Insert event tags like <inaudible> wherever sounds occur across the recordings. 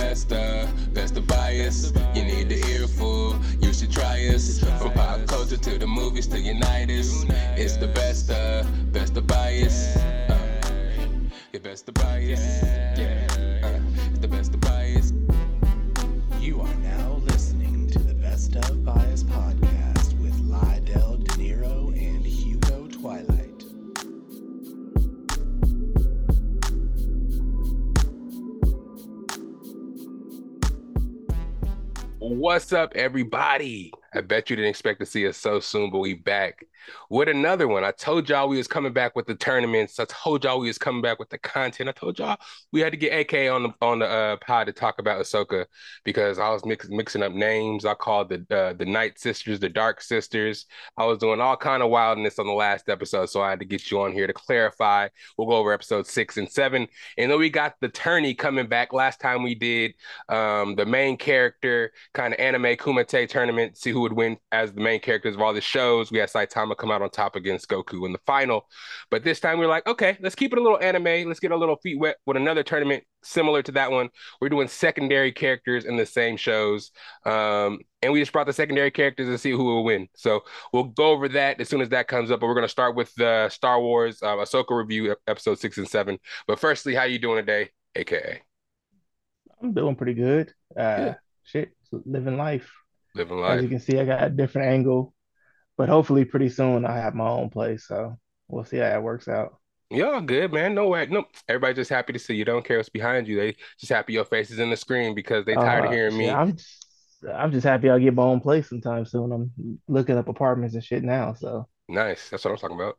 best of, best of bias. You need the earful, you should try us. From pop culture to the movies to Unitas. It's the best of, best of bias. Uh, your best of bias. What's up, everybody? I bet you didn't expect to see us so soon, but we back with another one. I told y'all we was coming back with the tournaments. I told y'all we was coming back with the content. I told y'all we had to get AK on the on the uh, pod to talk about Ahsoka because I was mix, mixing up names. I called the uh, the Night Sisters the Dark Sisters. I was doing all kind of wildness on the last episode, so I had to get you on here to clarify. We'll go over episode six and seven, and then we got the tourney coming back. Last time we did um, the main character kind of anime Kumite tournament, see who would win as the main characters of all the shows. We had Saitama come out on top against Goku in the final. But this time we are like, okay, let's keep it a little anime. Let's get a little feet wet with another tournament similar to that one. We're doing secondary characters in the same shows. Um, and we just brought the secondary characters to see who will win. So we'll go over that as soon as that comes up. But we're going to start with the Star Wars uh, Ahsoka review, episode six and seven. But firstly, how you doing today, AKA? I'm doing pretty good. Uh, yeah. Shit, living life. Living life. As you can see, I got a different angle but hopefully pretty soon I have my own place. So we'll see how that works out. Yeah, good man. No way. No, everybody just happy to see you. Don't care what's behind you. They just happy your face is in the screen because they tired uh, of hearing me. I'm just, I'm just happy I'll get my own place sometime soon. I'm looking up apartments and shit now. So nice. That's what I'm talking about.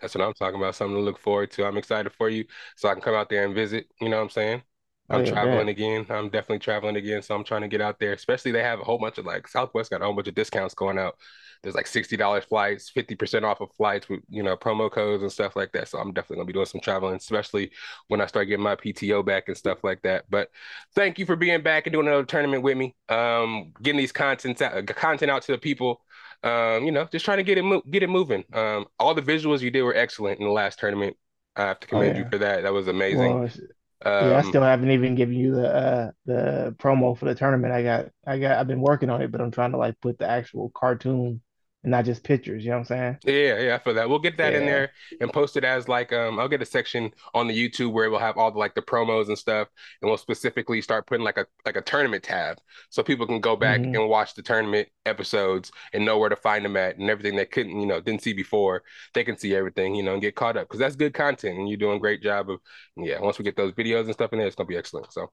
That's what I'm talking about. Something to look forward to. I'm excited for you, so I can come out there and visit. You know what I'm saying? I'm oh, yeah, traveling again. I'm definitely traveling again, so I'm trying to get out there. Especially they have a whole bunch of like Southwest got a whole bunch of discounts going out there's like sixty dollars flights, fifty percent off of flights with you know promo codes and stuff like that. So I'm definitely gonna be doing some traveling, especially when I start getting my PTO back and stuff like that. But thank you for being back and doing another tournament with me. Um, getting these content out, content out to the people. Um, you know, just trying to get it mo- get it moving. Um, all the visuals you did were excellent in the last tournament. I have to commend oh, yeah. you for that. That was amazing. Well, um, yeah, I um, still haven't even given you the uh, the promo for the tournament. I got I got I've been working on it, but I'm trying to like put the actual cartoon and not just pictures. You know what I'm saying? Yeah, yeah, for that. We'll get that yeah. in there and post it as like um I'll get a section on the YouTube where we'll have all the like the promos and stuff, and we'll specifically start putting like a like a tournament tab so people can go back mm-hmm. and watch the tournament episodes and know where to find them at and everything they couldn't, you know, didn't see before. They can see everything, you know, and get caught up because that's good content and you're doing a great job of yeah, once we get those videos and stuff in there, it's gonna be excellent. So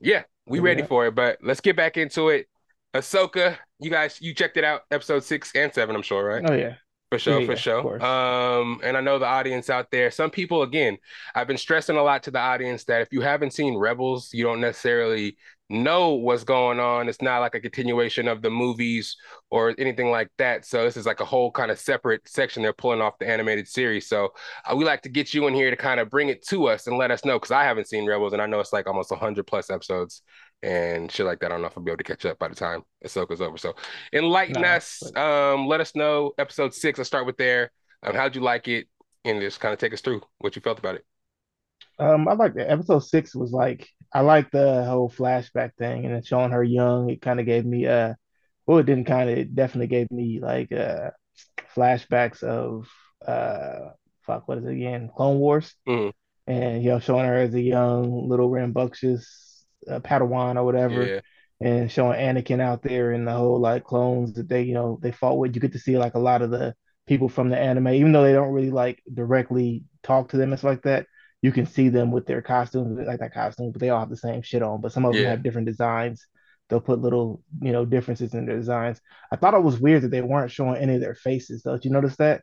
yeah, we yeah. ready for it, but let's get back into it. Ahsoka, you guys, you checked it out, episode six and seven, I'm sure, right? Oh yeah. For sure, yeah, for sure. Um, and I know the audience out there, some people, again, I've been stressing a lot to the audience that if you haven't seen Rebels, you don't necessarily know what's going on. It's not like a continuation of the movies or anything like that. So this is like a whole kind of separate section they're pulling off the animated series. So uh, we like to get you in here to kind of bring it to us and let us know because I haven't seen Rebels and I know it's like almost 100 plus episodes and shit like that. I don't know if I'll be able to catch up by the time Ahsoka's over. So enlighten us. But... Um, let us know episode six. I'll start with there. Um, how'd you like it? And just kind of take us through what you felt about it. Um, I like the episode six was like I like the whole flashback thing and then showing her young. It kind of gave me uh, well, it didn't kind of it definitely gave me like uh flashbacks of uh fuck what is it again Clone Wars, mm-hmm. and you know showing her as a young little rambunctious uh, Padawan or whatever, yeah. and showing Anakin out there and the whole like clones that they you know they fought with. You get to see like a lot of the people from the anime, even though they don't really like directly talk to them and stuff like that. You can see them with their costumes, like that costume, but they all have the same shit on. But some of yeah. them have different designs. They'll put little, you know, differences in their designs. I thought it was weird that they weren't showing any of their faces. Though, did you notice that?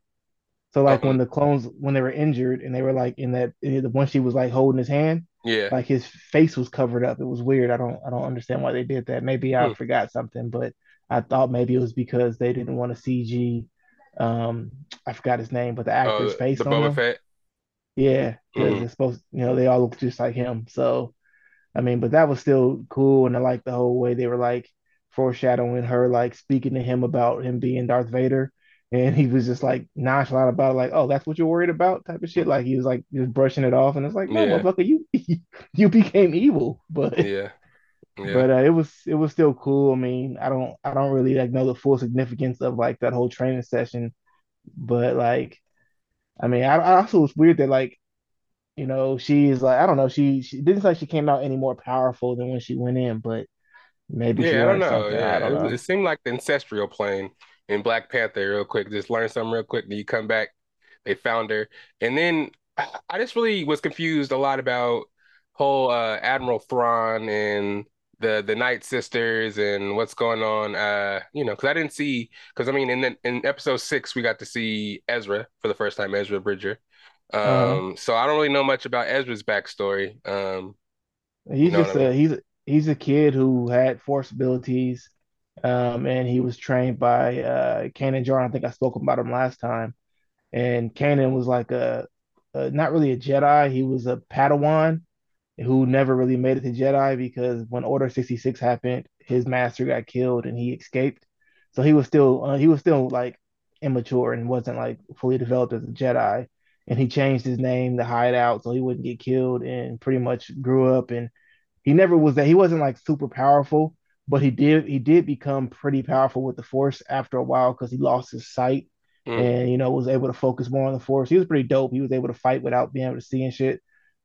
So like when the clones when they were injured and they were like in that the one she was like holding his hand, yeah. Like his face was covered up. It was weird. I don't I don't understand why they did that. Maybe I hmm. forgot something, but I thought maybe it was because they didn't want to CG um I forgot his name, but the actor's uh, face the on Boba him. Fett. Yeah, mm. it's supposed you know, they all look just like him. So I mean, but that was still cool and I like the whole way they were like foreshadowing her like speaking to him about him being Darth Vader and he was just like nonchalant about it, like, "Oh, that's what you're worried about," type of shit. Like he was like just brushing it off, and it's like, "No, yeah. motherfucker, <laughs> you you became evil." But yeah, Yeah. But uh, it was it was still cool. I mean, I don't I don't really like know the full significance of like that whole training session, but like, I mean, I, I also was weird that like, you know, she's like I don't know, she she didn't like she came out any more powerful than when she went in, but maybe yeah, I don't know. Yeah, I don't know. It, it seemed like the ancestral plane in Black Panther real quick. Just learn something real quick, then you come back. They found her, and then <sighs> I just really was confused a lot about whole uh, Admiral Thrawn and the the Night Sisters and what's going on. Uh, you know, because I didn't see because I mean in the, in episode six we got to see Ezra for the first time, Ezra Bridger. Uh-huh. Um, so I don't really know much about Ezra's backstory. Um, he's you know just I mean? a, he's he's a kid who had force abilities, um, and he was trained by uh Kanan Jarrus. I think I spoke about him last time, and Kanan was like a, a not really a Jedi. He was a Padawan who never really made it to Jedi because when Order 66 happened, his master got killed and he escaped. So he was still uh, he was still like immature and wasn't like fully developed as a Jedi. And he changed his name to hide out so he wouldn't get killed and pretty much grew up and he never was that he wasn't like super powerful, but he did he did become pretty powerful with the force after a while because he lost his sight mm. and you know was able to focus more on the force. He was pretty dope. He was able to fight without being able to see and shit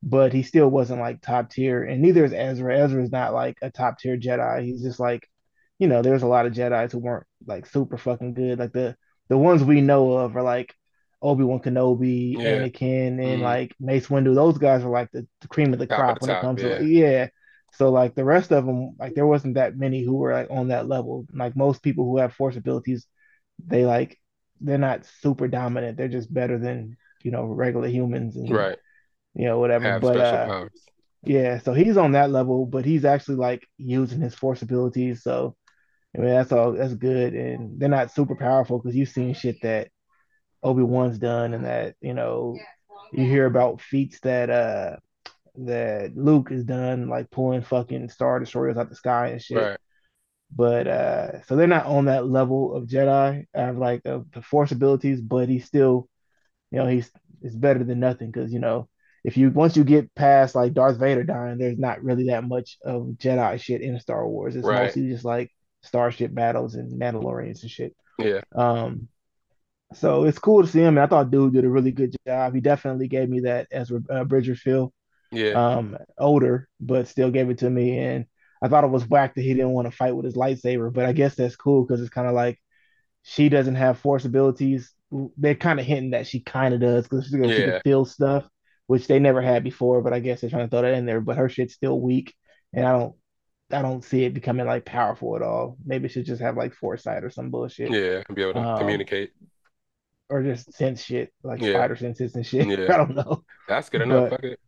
but he still wasn't like top tier. And neither is Ezra. Ezra is not like a top tier Jedi. He's just like, you know, there's a lot of Jedi's who weren't like super fucking good. Like the the ones we know of are like Obi Wan Kenobi, yeah. Anakin, and mm like Mace Windu. Those guys are like the, the cream of the top crop of the when top, it comes yeah. to yeah. So like the rest of them, like there wasn't that many who were like on that level. Like most people who have force abilities, they like they're not super dominant. They're just better than you know regular humans. And, right you know, whatever. Have but uh, yeah, so he's on that level, but he's actually like using his force abilities. So I mean, that's all that's good, and they're not super powerful because you've seen shit that Obi Wan's done, and that you know you hear about feats that uh that Luke has done, like pulling fucking star destroyers out the sky and shit. Right. But uh, so they're not on that level of Jedi, of like of the force abilities, but he's still, you know, he's it's better than nothing because you know if you once you get past like Darth Vader dying, there's not really that much of Jedi shit in Star Wars. It's right. mostly just like starship battles and Mandalorians and shit. Yeah. Um. So it's cool to see him. I thought dude did a really good job. He definitely gave me that Ezra uh, Bridger feel. Yeah. Um. Older, but still gave it to me, and I thought it was whack that he didn't want to fight with his lightsaber. But I guess that's cool because it's kind of like she doesn't have force abilities. They're kind of hinting that she kind of does because she, yeah. she can feel stuff which they never had before. But I guess they're trying to throw that in there. But her shit's still weak, and I don't, I don't see it becoming like powerful at all. Maybe she just have like foresight or some bullshit. Yeah, be able to um, communicate. Or just sense shit like yeah. spider senses and shit. <laughs> Yeah. I don't know. That's good enough. But,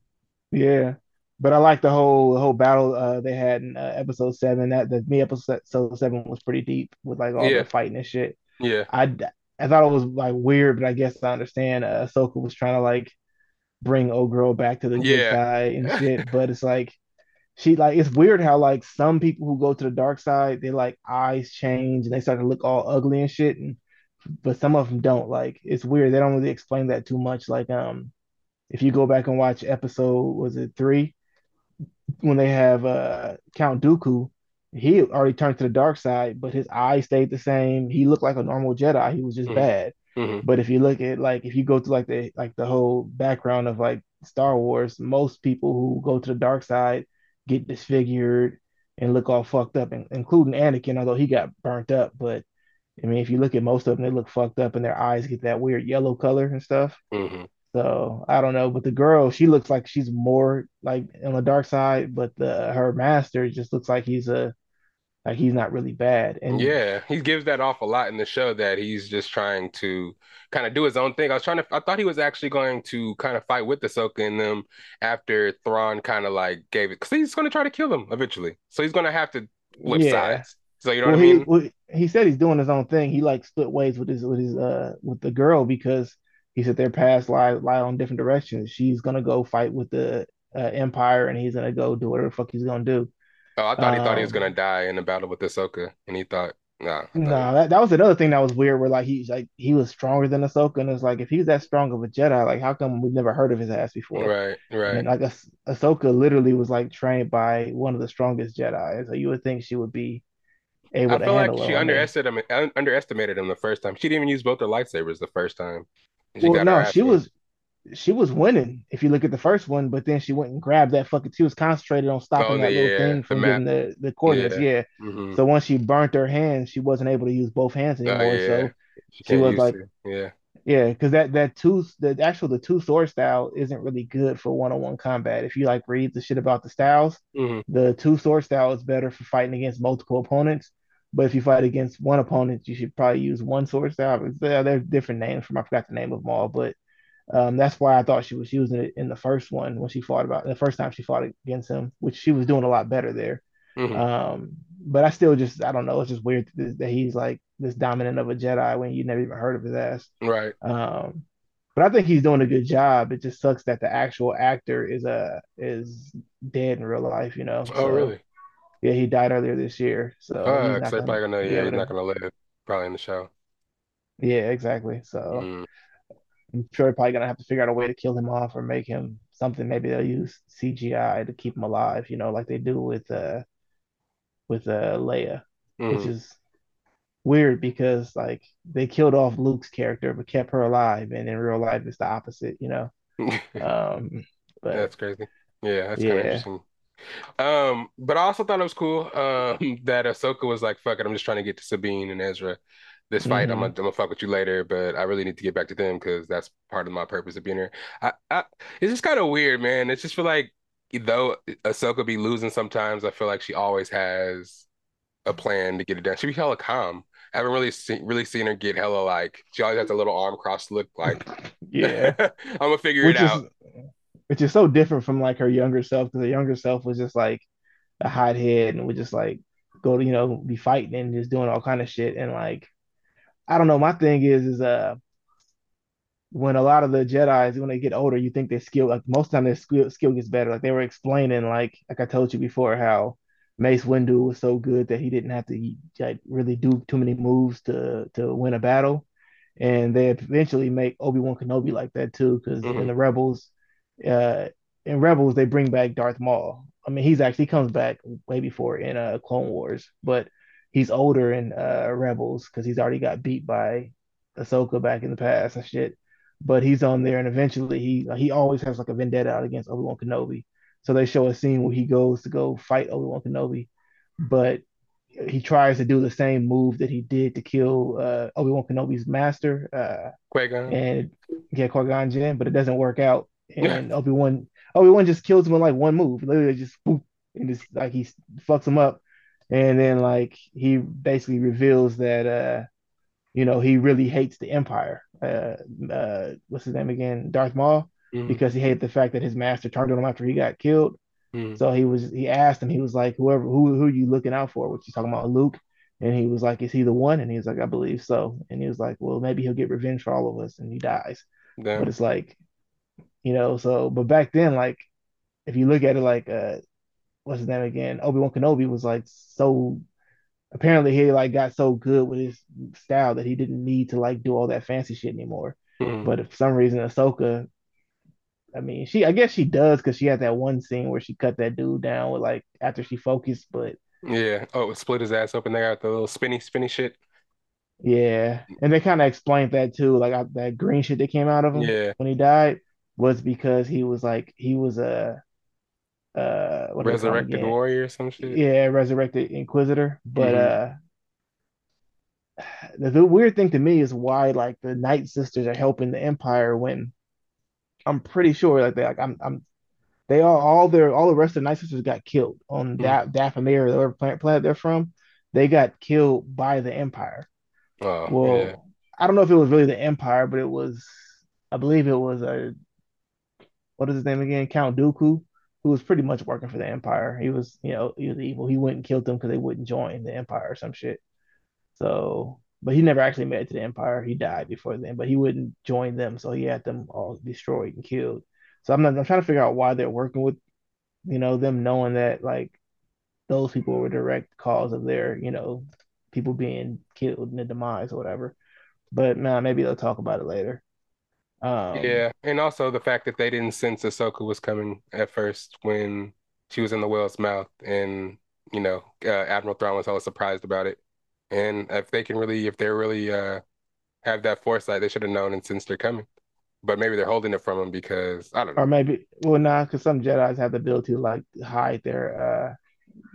yeah, but I like the whole the whole battle uh, they had in uh, episode seven. That the me episode seven was pretty deep with like all yeah. the fighting and shit. Yeah, I I thought it was like weird, but I guess I understand. Uh, Ahsoka was trying to like bring old girl back to the good yeah. side and <laughs> shit. but it's like she like it's weird how like some people who go to the dark side, they like eyes change and they start to look all ugly and shit. And but some of them don't. Like it's weird. They don't really explain that too much. Like um, if you go back and watch episode was it three when they have uh Count Dooku, he already turned to the dark side, but his eyes stayed the same. He looked like a normal Jedi. He was just mm. bad. Mm-hmm. But if you look at like if you go to like the like the whole background of like Star Wars, most people who go to the dark side get disfigured and look all fucked up, including Anakin, although he got burnt up. But I mean, if you look at most of them, they look fucked up and their eyes get that weird yellow color and stuff. Mm-hmm. So I don't know, but the girl, she looks like she's more like on the dark side, but the her master just looks like he's a like he's not really bad. And yeah, he gives that off a lot in the show that he's just trying to kind of do his own thing. I was trying to, I thought he was actually going to kind of fight with the Ahsoka in them after Thrawn kind of like gave it, because he's going to try to kill them eventually. So he's going to have to flip yeah. sides. So you know well, what I mean? He, well, he said he's doing his own thing. He like split ways with his with his uh with the girl because he said their paths lie lie on different directions. She's gonna go fight with the uh, Empire, and he's gonna go do whatever the fuck he's gonna do. Oh, I thought he thought he was um, gonna die in the battle with Ahsoka, and he thought No, no, that, that was another thing that was weird. Where like he's like he was stronger than Ahsoka, and it's like if he's that strong of a Jedi, like how come we've never heard of his ass before? Right, right. And like ah- Ahsoka literally was like trained by one of the strongest Jedi, so you would think she would be able I to feel like she underestimated him, underestimated him the first time. She didn't even use both their lightsabers the first time, she Well, no, she was she was winning if you look at the first one, but then she went and grabbed that fucking. She was concentrated on Oh, stopping the, that little thing from map. getting the the coordinates. Yeah. Yeah. hmm So once she burnt her hands, she wasn't able to use both hands Oh, anymore. yeah. So She she was like, it. Yeah. yeah, because that that two the actual the two sword style isn't really good for one on one combat. If you like read the shit about the styles, hmm the two sword style is better for fighting against multiple opponents. But if you fight against one opponent, you should probably use one sword style. There are different names from I forgot the name of them all, but um, that's why I thought she was using it in the first one when she fought about the first time she fought against him, which she was doing a lot better there. hmm Um, but I still just I don't know. It's just weird that he's like this dominant of a Jedi when you never even heard of his ass. Right. Um, but I think he's doing a good job. It just sucks that the actual actor is uh is dead in real life, you know. Oh, So really? Yeah, he died earlier this year, so he's Uh, 'cause not gonna probably gonna, yeah, he's not gonna live probably in the show. Yeah, exactly. So Mm. I'm sure they're probably gonna have to figure out a way to kill him off or make him something. Maybe they'll use CGI to keep him alive, you know, like they do with uh with uh Leia, which hmm is weird because like they killed off Luke's character but kept her alive, and in real life it's the opposite, you know. <laughs> Um, but That's crazy. Yeah, that's kind of interesting. Um, but I also thought it was cool um <laughs> that Ahsoka was like, "Fuck it, I'm just trying to get to Sabine and Ezra. This fight, I'm gonna, I'm gonna fuck with you later, but I really need to get back to them because that's part of my purpose of being here." I, I it's just kind of weird, man. It's just for like though Ahsoka be losing sometimes, I feel like she always has a plan to get it done. She be hella calm. I haven't really seen really seen her get hella like she always has a little arm crossed look like <laughs> yeah <laughs> I'm gonna figure it which is out. Which is so different from like her younger self because her younger self was just like a hothead and would just like go to you know be fighting and just doing all kind of shit and like I don't know. My thing is is uh when a lot of the Jedi's when they get older, you think their skill like most of the time their skill skill gets better. Like they were explaining like like I told you before how Mace Windu was so good that he didn't have to like really do too many moves to to win a battle. And they eventually make Obi-Wan Kenobi like that too, because in hmm the Rebels, uh in Rebels they bring back Darth Maul. I mean he's actually comes back way before in uh Clone Wars, but he's older in uh Rebels because he's already got beat by Ahsoka back in the past and shit but he's on there, and eventually he he always has like a vendetta out against Obi Wan Kenobi. So they show a scene where he goes to go fight Obi Wan Kenobi, but he tries to do the same move that he did to kill uh, Obi Wan Kenobi's master, uh, Qui-Gon. and get Qui Gon Jinn, but it doesn't work out. And Obi Wan Obi Wan just kills him in like one move, literally just boop, and just like he fucks him up, and then like he basically reveals that uh you know, he really hates the Empire. Uh, uh, what's his name again? Darth Maul, hmm because he hated the fact that his master turned on him after he got killed. hmm So he was he asked him, he was like, whoever who who are you looking out for? What you talking about, Luke? And he was like, is he the one? And he was like, I believe so. And he was like, well, maybe he'll get revenge for all of us, and he dies. But it's like, you know, so but back then, like, if you look at it, like, uh, what's his name again? Obi Wan Kenobi was like so apparently he like got so good with his style that he didn't need to like do all that fancy shit anymore. hmm But for some reason, Ahsoka, I mean, she I guess she does because she had that one scene where she cut that dude down with like after she focused. But Yeah. Oh, split his ass open there with the little spinny, spinny shit. yeah, and they kind of explained that too, like that green shit that came out of him Yeah. when he died was because he was like he was a uh what do they Resurrected warrior or some shit. Yeah, resurrected Inquisitor. But hmm uh the, the weird thing to me is why like the Night Sisters are helping the Empire when I'm pretty sure like they like I'm I'm they all all their all the rest of the Night Sisters got killed on hmm da Dathomir or whatever planet, planet they're from. They got killed by the Empire. Oh, yeah. Well, I don't know if it was really the Empire, but it was I believe it was a what is his name again? Count Dooku, who was pretty much working for the Empire. He was, you know, he was evil. He went and killed them because they wouldn't join the Empire or some shit. So, but he never actually made it to the Empire. He died before then, but he wouldn't join them, so he had them all destroyed and killed. So I'm not, I'm trying to figure out why they're working with, you know, them knowing that like those people were direct cause of their, you know, people being killed in the demise or whatever. But man, maybe they'll talk about it later. Um, yeah, and also the fact that they didn't sense Ahsoka was coming at first when she was in the whale's mouth, and you know, uh, Admiral Thrawn was all surprised about it. And if they can really, if they're really uh, have that foresight, they should have known and sensed they're coming. But maybe they're holding it from them because I don't know. Or maybe, well, nah, because some Jedi's have the ability to like hide their, uh,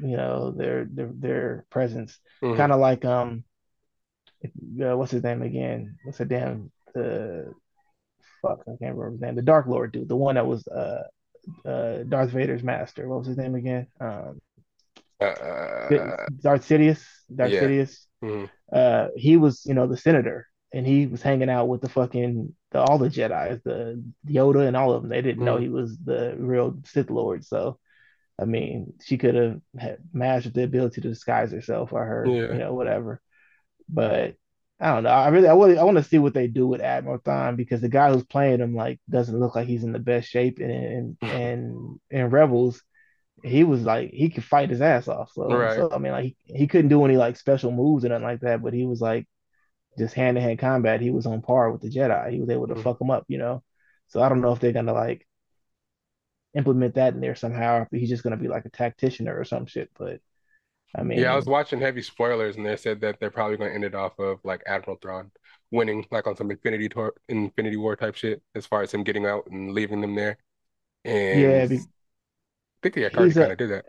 you know, their their their presence, mm-hmm. kind of like um, uh, what's his name again? What's the damn the fuck? I can't remember his name. The Dark Lord dude, the one that was uh, uh, Darth Vader's master. What was his name again? Um, uh, Darth Sidious. Darth yeah. Sidious. Mm-hmm. Uh, he was, you know, the senator, and he was hanging out with the fucking the, all the Jedi's, the Yoda and all of them. They didn't mm-hmm. know he was the real Sith Lord. So, I mean, she could have had mastered the ability to disguise herself or her, yeah. you know, whatever. But I don't know. I really, I really, I want to see what they do with Admiral Thrawn because the guy who's playing him like doesn't look like he's in the best shape, and and and Rebels, he was like he could fight his ass off. So, right. so I mean, like he, he couldn't do any like special moves or nothing like that, but he was like just hand to hand combat. He was on par with the Jedi. He was able to mm-hmm. fuck him up, you know. So I don't know if they're gonna like implement that in there somehow, if he's just gonna be like a tactician or some shit. But I mean, yeah, I was watching heavy spoilers, and they said that they're probably going to end it off of like Admiral Thrawn winning, like on some Infinity Tor- Infinity War type shit, as far as him getting out and leaving them there. And yeah, be- I think he already kind of did that.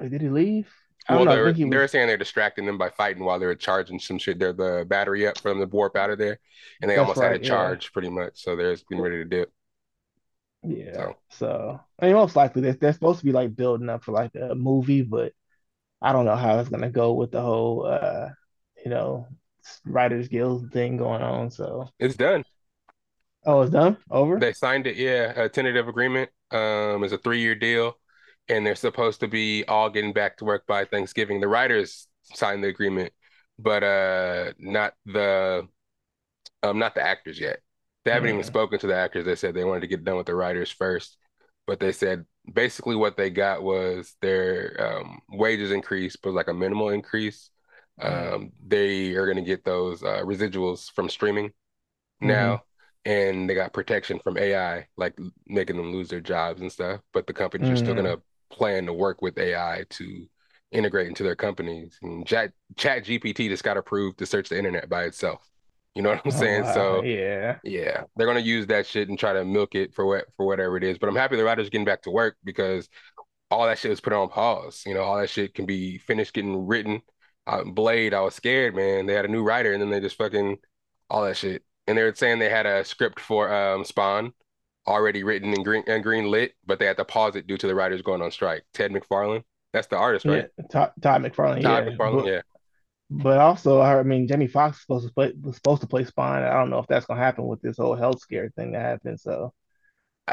Did he leave? I well, they're, they were saying they're distracting them by fighting while they're charging some shit. They're the battery up from the warp out of there, and they That's almost right, had a charge yeah. pretty much. So they're getting ready to dip. Yeah. So, so I mean, most likely they're, they're supposed to be like building up for like a movie, but I don't know how it's gonna go with the whole, uh, you know, Writers Guild thing going on. So it's done. Oh, it's done. Over. They signed it. Yeah, a tentative agreement. Um, it's a three-year deal, and they're supposed to be all getting back to work by Thanksgiving. The writers signed the agreement, but uh, not the um, not the actors yet. They haven't even spoken to the actors. They said they wanted to get done with the writers first, but they said basically what they got was their um, wages increased, but like a minimal increase. Um, they are going to get those uh, residuals from streaming mm-hmm. now, and they got protection from AI, like making them lose their jobs and stuff. But the companies mm-hmm. are still going to plan to work with AI to integrate into their companies. And Chat Chat GPT just got approved to search the internet by itself. You know what I'm <laughs> oh, saying? wow. So yeah, yeah, they're gonna use that shit and try to milk it for what for whatever it is. But I'm happy the writers getting back to work because all that shit was put on pause. You know, all that shit can be finished getting written. Uh, Blade, I was scared, man. They had a new writer, and then they just fucking all that shit. And they were saying they had a script for um, Spawn already written and green and green lit, but they had to pause it due to the writers going on strike. Ted McFarlane, that's the artist, right? Yeah, Todd, Todd McFarlane. Todd yeah. McFarlane, yeah. But also, I mean, Jamie Foxx supposed to play was supposed to play Spawn. I don't know if that's gonna happen with this whole health scare thing that happened. So, <sighs>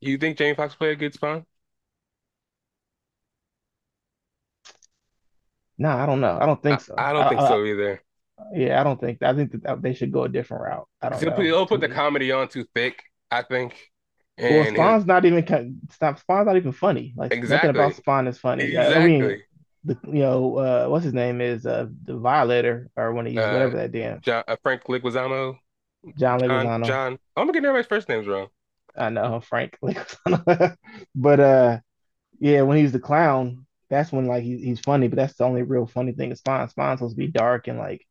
you think Jamie Foxx played a good Spawn? No, I don't know. I don't think so. I, I don't think I, so either. Yeah, I don't think. I think that they should go a different route. I don't know. They'll put the mm-hmm. comedy on too thick. I think. And well, Spawn's not even Spawn's not even funny. Like exactly. nothing about Spawn is funny. Exactly. I mean, the you know uh, what's his name is uh the violator or when he's uh, whatever that damn John uh, Frank Leguizamo. John Leguizamo. John, John. I'm gonna get everybody's first names wrong. I know <laughs> Frank Leguizamo, <laughs> but uh, yeah, when he's the clown, that's when like he, he's funny. But that's the only real funny thing. Is Spawn. Spawn's supposed to be dark and like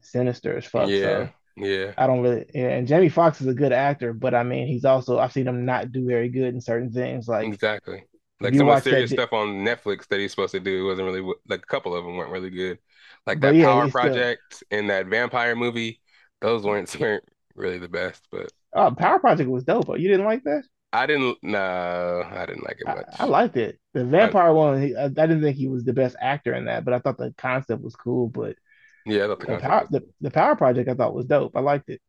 sinister as fuck. Yeah. So. Yeah. I don't really yeah, and Jamie Foxx is a good actor, but I mean he's also I've seen him not do very good in certain things. Like exactly. Like some of the serious stuff on Netflix that he's supposed to do wasn't really like a couple of them weren't really good. Like that yeah, Power Project still... and that vampire movie, those weren't <laughs> weren't really the best. But oh, Power Project was dope. You didn't like that? I didn't. No, I didn't like it much. I, I liked it. The vampire I, one, he, I, I, didn't think he was the best actor in that, but I thought the concept was cool. But yeah, the, the, power, the, the, Power Project I thought was dope. I liked it.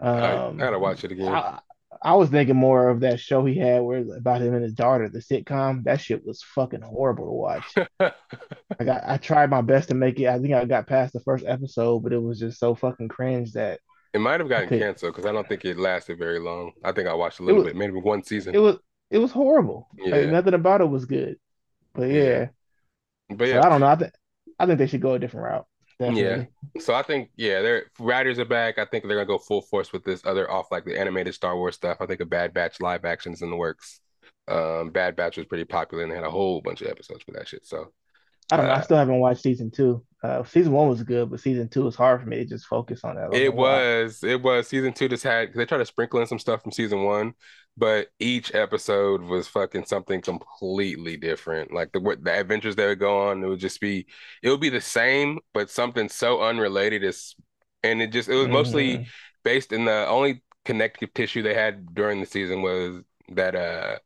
Um, I, I gotta watch it again. I was thinking more of that show he had where about him and his daughter, the sitcom. That shit was fucking horrible to watch. <laughs> I got I tried my best to make it. I think I got past the first episode, but it was just so fucking cringe that it might have gotten canceled because I don't think it lasted very long. I think I watched a little was, bit, maybe one season. It was it was horrible. Yeah. Like, nothing about it was good. But yeah. But yeah, so I don't know. I think I think they should go a different route. Definitely. Yeah. So I think yeah, their writers are back. I think they're gonna go full force with this other off like the animated Star Wars stuff. I think a Bad Batch live actions in the works. Um, Bad Batch was pretty popular and they had a whole bunch of episodes for that shit. So I don't know. I uh, still haven't watched season two. Uh, season one was good, but season two was hard for me to just focus on that. It was. It was. Season two just had they tried to sprinkle in some stuff from season one, but each episode was fucking something completely different. Like the the adventures they would go on, it would just be it would be the same, but something so unrelated is, and it just it was mm-hmm. mostly based in the only connective tissue they had during the season was that uh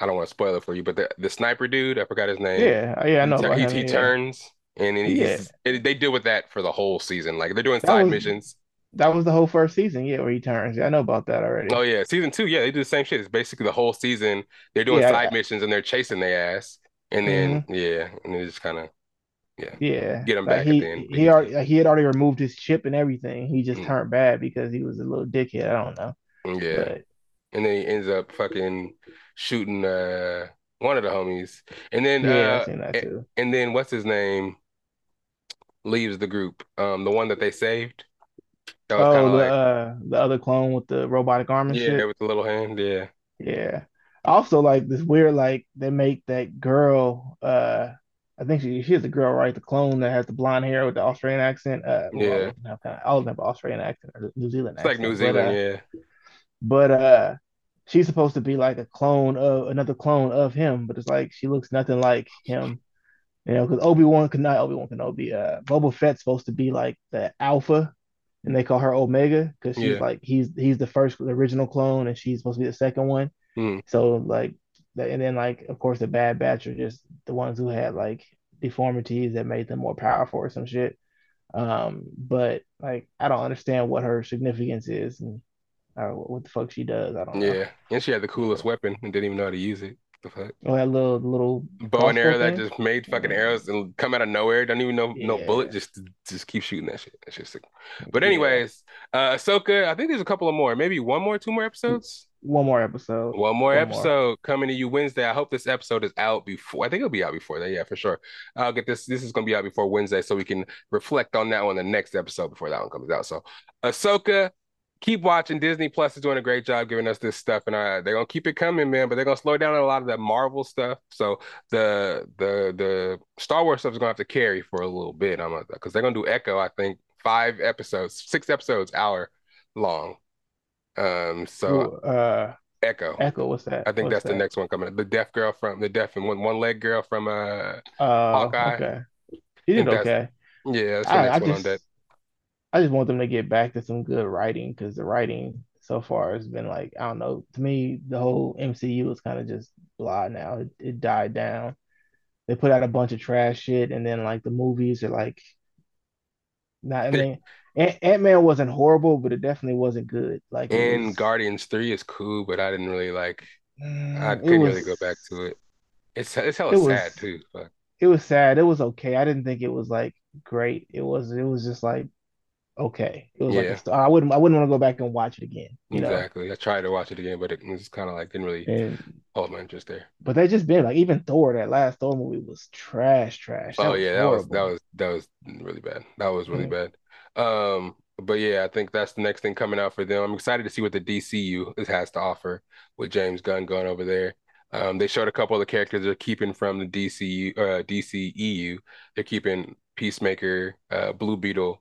I don't want to spoil it for you, but the, the sniper dude, I forgot his name. Yeah, yeah, I know. He, he, he turns and yeah. they deal with that for the whole season. Like they're doing that side was, missions. That was the whole first season, yeah, where he turns. Yeah, I know about that already. Oh yeah, season two, yeah, they do the same shit. It's basically the whole season. They're doing yeah, side missions and they're chasing their ass, and then mm-hmm. yeah, and they just kind of yeah, yeah, get him back he, at the. He already he had already removed his chip and everything. He just mm. turned bad because he was a little dickhead. I don't know. Yeah, but, and then he ends up fucking shooting uh one of the homies, and then yeah, uh, and, and then what's his name leaves the group. Um, the one that they saved. That oh, the like, uh, the other clone with the robotic arm and yeah, shit. with the little hand. Yeah, yeah. Also, like this weird, like they make that girl. Uh, I think she she's the girl, right? The clone that has the blonde hair with the Australian accent. Uh, yeah, well, all of them have Australian accent or New Zealand. It's accent. like New Zealand, but, uh, yeah. But uh, she's supposed to be like a clone of another clone of him, but it's like she looks nothing like him. You know, because Obi Wan could not Obi Wan Kenobi. Uh, Boba Fett's supposed to be like the alpha, and they call her Omega because she's yeah. like he's he's the first the original clone, and she's supposed to be the second one. Mm. So like, and then like of course the Bad Batch are just the ones who had like deformities that made them more powerful or some shit. Um, but like I don't understand what her significance is, and what the fuck she does. I don't know. Yeah, and she had the coolest weapon and didn't even know how to use it. The fuck? Oh, that little little bow and arrow that just made fucking arrows and come out of nowhere. Don't even know yeah. no bullet. Just just keep shooting that shit. That's just sick. But anyways, yeah. uh Ahsoka. I think there's a couple of more. Maybe one more, two more episodes. One more episode. One more one episode more. coming to you Wednesday. I hope this episode is out before. I think it'll be out before that. Yeah, for sure. I'll get this. This is gonna be out before Wednesday, so we can reflect on that one the next episode before that one comes out. So, Ahsoka keep watching. Disney Plus is doing a great job giving us this stuff, and uh, they're gonna keep it coming, man. But they're gonna slow down a lot of that Marvel stuff. So the the the Star Wars stuff is gonna have to carry for a little bit. I'm because they're gonna do Echo. I think five episodes, six episodes, hour long. Um. So. uh, Echo. Echo, what's that? I think what's that's that? the next one coming. The deaf girl from the deaf and one one leg girl from uh, uh Hawkeye. Okay. He did okay. Yeah, that's the I, next I one just, on that. I just want them to get back to some good writing because the writing so far has been like I don't know. To me, the whole MCU is kind of just blah now. It, it died down. They put out a bunch of trash shit, and then like the movies are like not. I mean, Ant Man wasn't horrible, but it definitely wasn't good. Like and was, Guardians Three is cool, but I didn't really like. Mm, I couldn't was, really go back to it. It's it's hella it sad too. But. It was sad. It was okay. I didn't think it was like great. It was it was just like okay. It was yeah. like a, I wouldn't I wouldn't want to go back and watch it again. exactly. Know? I tried to watch it again, but it was kind of like didn't really and, hold my interest there. But they just been like even Thor, that last Thor movie was trash, trash. That oh yeah, that was that was that was really bad. That was really bad. Um, but yeah, I think that's the next thing coming out for them. I'm excited to see what the DCU has to offer with James Gunn going over there. Um, they showed a couple of the characters they're keeping from the DCU, uh, DCEU. They're keeping Peacemaker, uh, Blue Beetle,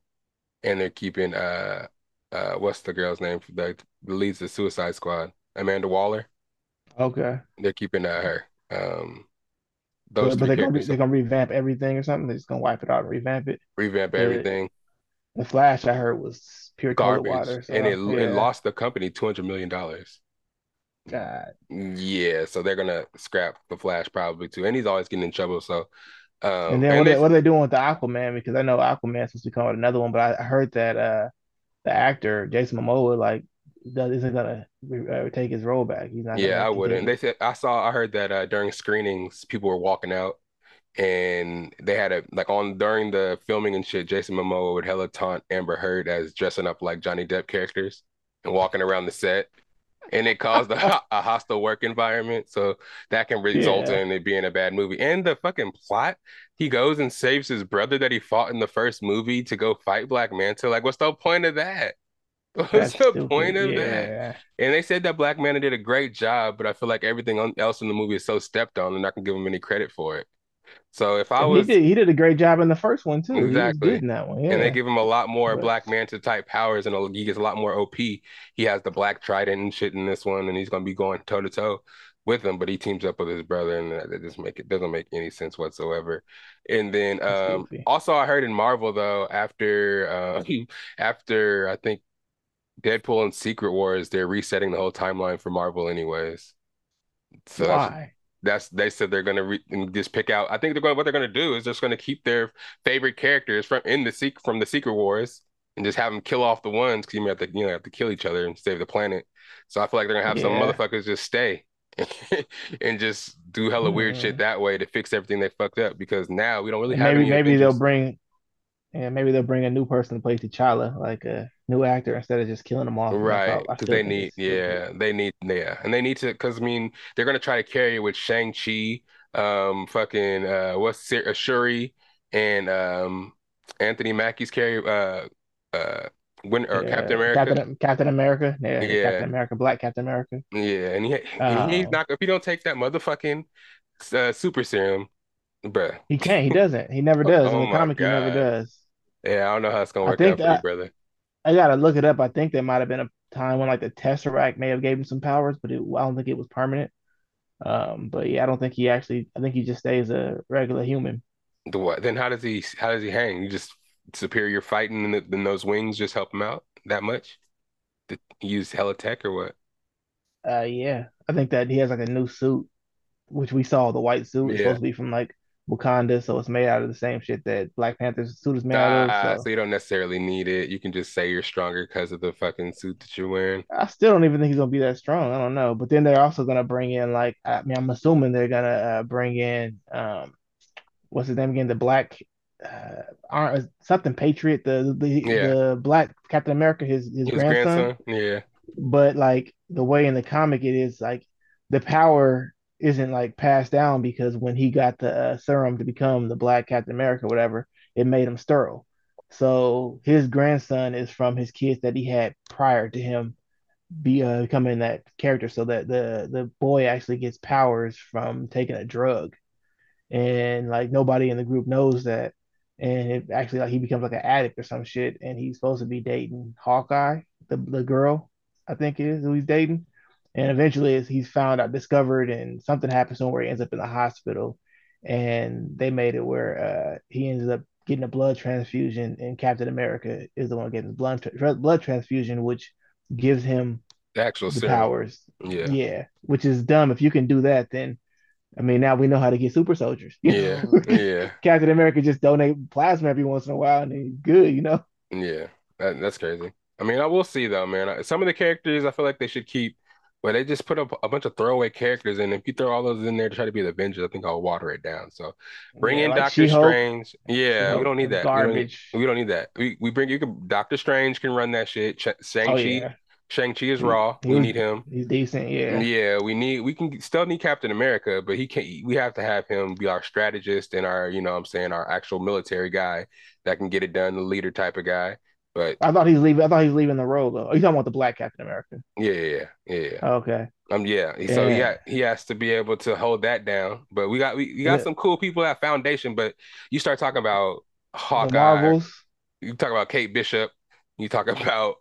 and they're keeping uh uh what's the girl's name that leads the Suicide Squad, Amanda Waller. Okay. They're keeping uh, her. Um, those but, they're gonna they're gonna revamp everything or something. They're just gonna wipe it out and revamp it. Revamp everything. The Flash I heard was pure garbage, water, so, and it yeah. it lost the company two hundred million dollars. God. Yeah, so they're gonna scrap the Flash probably too, and he's always getting in trouble. So um, and then and what, they, what are they doing with the Aquaman? Because I know Aquaman's supposed to come with another one, but I heard that uh, the actor Jason Momoa like isn't gonna uh, take his role back. He's not. Yeah, I wouldn't. They said I saw. I heard that uh, during screenings, people were walking out, and they had a like on during the filming and shit. Jason Momoa would hella taunt Amber Heard as dressing up like Johnny Depp characters and walking around the set. And it caused a, <laughs> a, hostile work environment. So that can result yeah. in it being a bad movie. And the fucking plot, he goes and saves his brother that he fought in the first movie to go fight Black Manta. Like, what's the point of that? <laughs> What's That's the stupid. point of yeah. that? And they said that Black Manta did a great job, but I feel like everything else in the movie is so stepped on, and I can give him any credit for it. So if I was, he did, he did a great job in the first one too. Exactly, in that one, yeah. And they give him a lot more. Black Manta type powers, and he gets a lot more OP. He has the Black Trident and shit in this one, and he's gonna be going toe to toe with him. But he teams up with his brother, and that just make it doesn't make any sense whatsoever. And then um, also, I heard in Marvel though, after uh, <laughs> after I think Deadpool and Secret Wars, they're resetting the whole timeline for Marvel, anyways. So Why? That's they said they're gonna re- just pick out. I think they're going. What they're gonna do is just gonna keep their favorite characters from in the secret from the Secret Wars and just have them kill off the ones because you have to you know have to kill each other and save the planet. So I feel like they're gonna have yeah. some motherfuckers just stay <laughs> and just do hella weird shit that way to fix everything they fucked up because now we don't really have maybe maybe they'll bring yeah maybe they'll bring a new person to play T'Challa like a new actor instead of just killing them off. Right, because they need, yeah, they need, yeah, and they need to, because I mean, they're gonna try to carry it with Shang Chi, um, fucking, uh, what's uh, Shuri, and um, Anthony Mackie's carry, uh, uh, when or yeah. Captain America, Captain, Captain America, yeah, yeah, Captain America, Black Captain America, yeah, and he, um, he's not if he don't take that motherfucking uh, super serum, bruh. He can't. He doesn't. He never <laughs> does. Oh, In the comic, God. he never does. Yeah, I don't know how it's gonna work out for you, brother. I gotta look it up. I think there might have been a time when like the Tesseract may have gave him some powers, but it, I don't think it was permanent. Um, but yeah, I don't think he actually. I think he just stays a regular human. The what? Then how does he? How does he hang? You just superior fighting, and then those wings just help him out that much? Did he use hella tech or what? Uh, yeah, I think that he has like a new suit, which we saw the white suit. It's supposed to be from like Wakanda, so it's made out of the same shit that Black Panther's suit is made out of. So. so. you don't necessarily need it. You can just say you're stronger because of the fucking suit that you're wearing. I still don't even think he's gonna be that strong. I don't know. But then they're also gonna bring in like I mean I'm assuming they're gonna uh, bring in um what's his name again? The black uh something Patriot, the the yeah. the black Captain America, his his, his grandson. grandson. Yeah. But like the way in the comic it is like the power isn't like passed down because when he got the uh, serum to become the Black Captain America, whatever, it made him sterile. So his grandson is from his kids that he had prior to him be uh, becoming that character. So that the the boy actually gets powers from taking a drug, and like nobody in the group knows that. And it actually like he becomes like an addict or some shit, and he's supposed to be dating Hawkeye, the the girl, I think it is who he's dating and eventually he's found out discovered and something happens to him where he ends up in the hospital and they made it where uh, he ends up getting a blood transfusion and captain america is the one getting the blood, tra- blood transfusion which gives him the actual the powers yeah yeah which is dumb if you can do that then I mean, now we know how to get super soldiers. <laughs> Yeah, yeah. Captain America just donate plasma every once in a while, and he's good, you know. Yeah, that, that's crazy. I mean, I will see though, man. Some of the characters, I feel like they should keep but they just put up a bunch of throwaway characters, and if you throw all those in there to try to be the Avengers, I think I'll water it down. So bring yeah, in like Doctor She-Hulk. Strange. Yeah, She-Hulk we don't need that. Garbage. We don't need, we don't need that. We we bring you can Doctor Strange can run that shit. Ch- Shang Chi. Oh, yeah. Shang Chi is raw. We need him. He's decent. Yeah. Yeah. We need. We can still need Captain America, but he can't. We have to have him be our strategist and our, you know, I'm saying our actual military guy that can get it done, the leader type of guy. But I thought he's leaving. I thought he's leaving the role though. Are you talking about the Black Captain America? Yeah, yeah, yeah. yeah. Okay. Um, yeah. So he got, he has to be able to hold that down. But we got we, we got yeah. some cool people at Foundation. But you start talking about Hawkeye. You talk about Kate Bishop. You talk about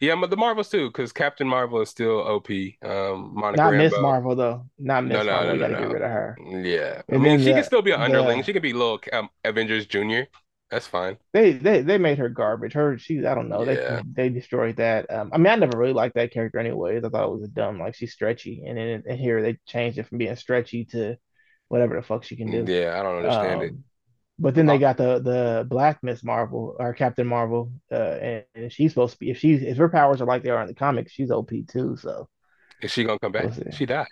yeah, but the Marvels too, because Captain Marvel is still OP. Um, Monica not Miss Marvel though. Not Miss no, no, Marvel. No, no, you gotta no. get rid of her. Yeah, and I mean she the, can still be an underling. The, she can be little um, Avengers Junior. That's fine. They they they made her garbage. Her she I don't know. Yeah. They they destroyed that. Um, I mean I never really liked that character anyways. I thought it was a dumb like she's stretchy, and then and here they changed it from being stretchy to whatever the fuck she can do. Yeah, I don't understand um, it. But then they got the the Black Miss Marvel or Captain Marvel, uh, and, and, she's supposed to be if she's if her powers are like they are in the comics, she's OP too. So is she gonna come back? She died.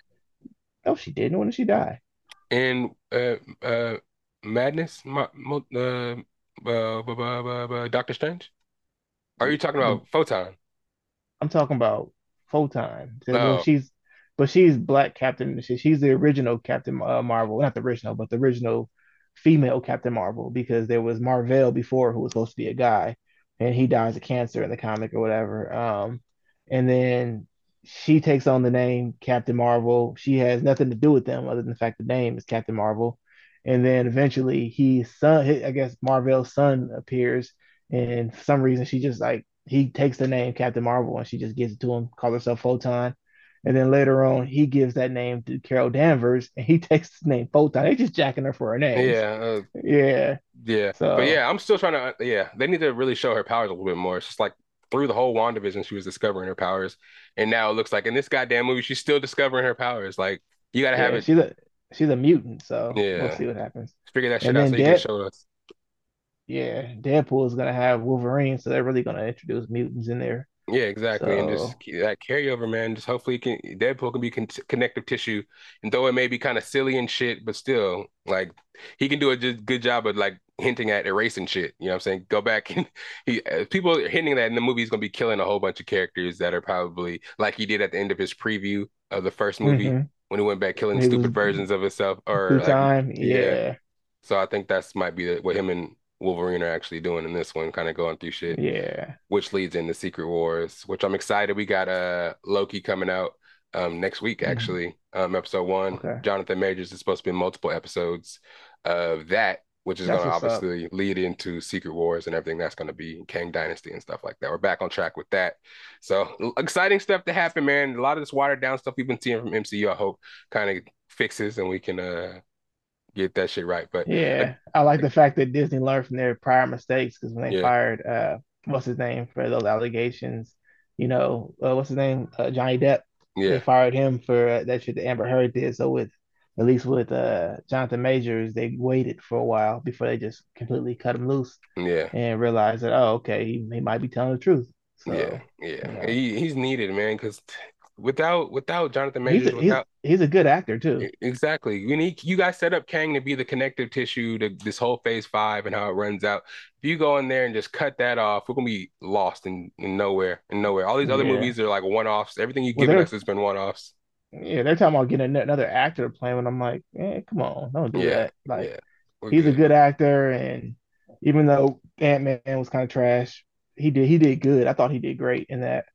No, she didn't. When did she die? In uh uh Madness, uh, uh, Doctor Strange? Are you talking about Photon? I'm talking about Photon. Oh. She's but she's Black Captain. She's the original Captain uh, Marvel, not the original, but the original female Captain Marvel because there was Mar-Vell before who was supposed to be a guy, and he dies of cancer in the comic or whatever. Um, and then she takes on the name Captain Marvel. She has nothing to do with them other than the fact the name is Captain Marvel. And then eventually, his son, I guess Mar-Vell's son appears, and for some reason, she just like he takes the name Captain Marvel and she just gives it to him, calls herself Photon. And then later on, he gives that name to Carol Danvers, and he <laughs> takes the name Photon. They just jacking her for her name. Yeah, uh, yeah, yeah. So, but yeah, I'm still trying to. Yeah, they need to really show her powers a little bit more. It's just like through the whole WandaVision, she was discovering her powers, and now it looks like in this goddamn movie, she's still discovering her powers. Like you gotta have yeah, it. She's a she's a mutant, so yeah. we'll see what happens. Figure that shit and out so you can show us. Yeah, Deadpool is gonna have Wolverine, so they're really gonna introduce mutants in there. Yeah, exactly, so... and just that carryover, man. Just hopefully, can Deadpool can be con- connective tissue, and though it may be kind of silly and shit, but still, like he can do a good job of like hinting at erasing shit. You know what I'm saying? Go back and <laughs> he uh, people are hinting that in the movie he's gonna be killing a whole bunch of characters that are probably like he did at the end of his preview of the first movie mm-hmm. When he went back killing stupid versions of himself or like, time, yeah. yeah. So I think that's might be the, what him and Wolverine are actually doing in this one, kind of going through shit. Yeah. Which leads into Secret Wars, which I'm excited. We got uh Loki coming out um next week, mm-hmm. actually. Mm-hmm. Um episode one. Okay. Jonathan Majors is supposed to be multiple episodes of that, which is gonna obviously up. lead into Secret Wars and everything that's gonna be Kang Dynasty and stuff like that. We're back on track with that. So exciting stuff to happen, man. A lot of this watered down stuff we've been seeing from MCU, I hope kind of fixes and we can uh get that shit right. But yeah, I like the fact that Disney learned from their prior mistakes because when they yeah. fired uh what's his name for those allegations, you know, uh, what's his name, uh, Johnny Depp. Yeah. They fired him for uh, that shit that Amber Heard did. So with at least with uh Jonathan Majors, they waited for a while before they just completely cut him loose. Yeah. And realized that oh okay, he, he might be telling the truth. So, yeah, yeah, you know. he, he's needed, man, because without without Jonathan Majors, he's a, without he's, he's, a good actor too. Exactly. You need you guys set up Kang to be the connective tissue to this whole phase five and how it runs out. If you go in there and just cut that off, we're gonna be lost in, in nowhere in nowhere. All these other yeah. movies are like one offs. Everything you've well, given us has been one offs. Yeah, they're talking about getting another actor to play him, and I'm like, eh, come on, don't do yeah, that. Like, yeah, he's good. a good actor, and even though Ant Man was kind of trash, he did he did good. I thought he did great in that.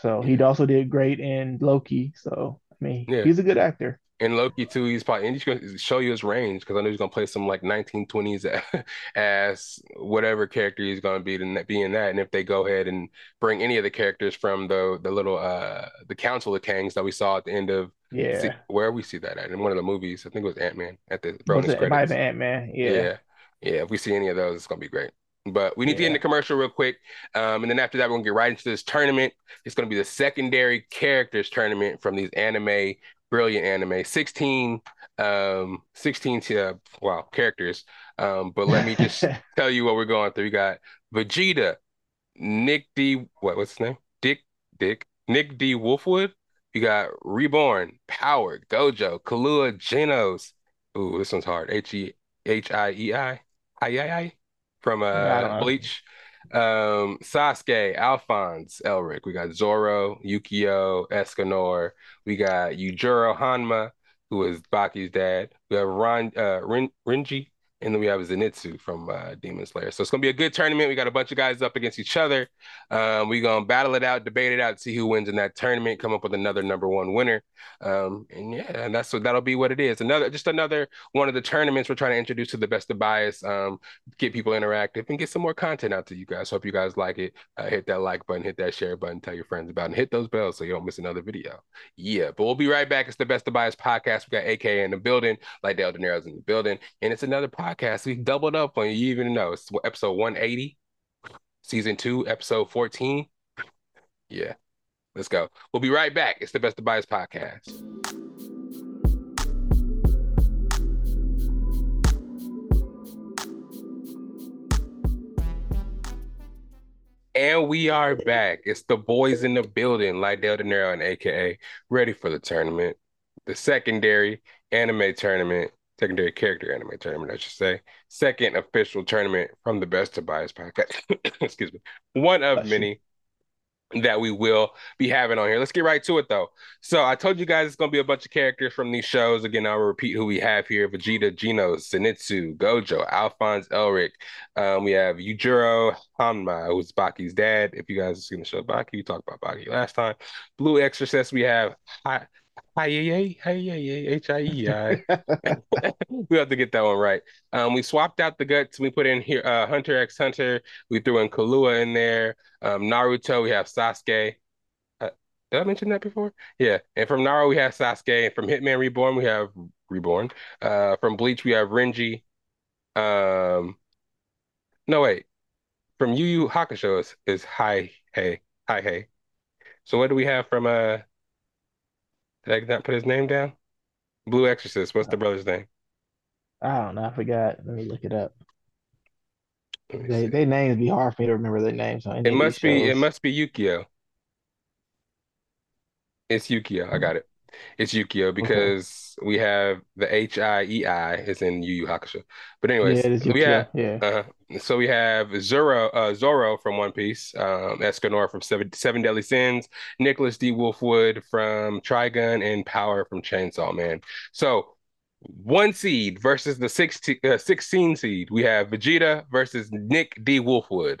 So he also did great in Loki. So I mean, yeah. he's a good actor. In Loki too, he's probably and he's gonna show you his range because I know he's gonna play some like 1920s <laughs> as whatever character he's gonna be to be in that. And if they go ahead and bring any of the characters from the the little uh the Council of Kangs that we saw at the end of yeah see, where we see that at in one of the movies, I think it was Ant Man at the bonus it, credits. Ant Man, yeah. yeah, yeah. If we see any of those, it's gonna be great. But we need yeah. to get in the commercial real quick. Um, and then after that, we're gonna get right into this tournament. It's gonna be the secondary characters tournament from these anime, brilliant anime. 16 um 16 uh, wow characters. Um, but let me just <laughs> tell you what we're going through. We got Vegeta, Nick D what what's his name? Dick Dick, Nick D. Wolfwood. You got Reborn, Power, Gojo, Killua, Genos. Ooh, this one's hard. H E H I E I. I I I from uh, Bleach. Um, Sasuke, Alphonse, Elric. We got Zoro, Yukio, Escanor. We got Yujiro Hanma, who is Baki's dad. We have Ron, uh, Rin, Renji, and then we have Zenitsu from uh, Demon Slayer. So it's gonna be a good tournament. We got a bunch of guys up against each other. Um, we're gonna battle it out, debate it out, see who wins in that tournament, come up with another number one winner. Um, and yeah, and that's what that'll be what it is. Another just another one of the tournaments we're trying to introduce to the best of bias, um, get people interactive and get some more content out to you guys. Hope you guys like it. Uh, hit that like button, hit that share button, tell your friends about it, and hit those bells so you don't miss another video. Yeah, but we'll be right back. It's the best of bias podcast. We got AK in the building, Lydell De Niro's in the building, and it's another podcast podcast. We doubled up on you. even know it's episode 180, season two, episode 14. Yeah, let's go. We'll be right back. It's the Best of Bias podcast. And we are back. It's the boys in the building, Lydell De Niro and AKA, ready for the tournament, the secondary anime tournament secondary character anime tournament, I should say. Second official tournament from the Best of Bias podcast. <coughs> Excuse me. One of Bless many. You. that we will be having on here. Let's get right to it though. So I told you guys it's gonna be a bunch of characters from these shows. Again, I'll repeat who we have here: Vegeta, Genos, Zenitsu, Gojo, Alphonse, Elric. Um, we have Yujiro Hanma, who's Baki's dad. If you guys have seen the show Baki, we talked about Baki last time. Blue Exorcist, we have Hi Hi Hi H I E I. <laughs> <laughs> We have to get that one right. Um, we swapped out the guts. We put in here uh, Hunter X Hunter. We threw in Killua in there. Um, Naruto, we have Sasuke. Uh, did I mention that before? Yeah. And from Naruto, we have Sasuke. And from Hitman Reborn, we have Reborn. Uh, from Bleach, we have Renji. Um, no wait. From Yu Yu Hakusho is, is Hi Hey Hi Hey. So what do we have from uh? Did I not put his name down? Blue Exorcist. What's the brother's name? I don't know. I forgot. Let me look it up. They they names be hard for me to remember their names. it must be it must be Yukio. It's Yukio. I got it. It's Yukio because okay. we have the H I E I is in Yu Yu Hakusho. But anyways, yeah, we have yeah. Uh, so we have Zoro uh, Zoro from One Piece, um, Escanor from Seven, Seven Deadly Sins, Nicholas D. Wolfwood from Trigun, and Power from Chainsaw Man. So one seed versus the 16, uh, 16 seed. We have Vegeta versus Nick D. Wolfwood,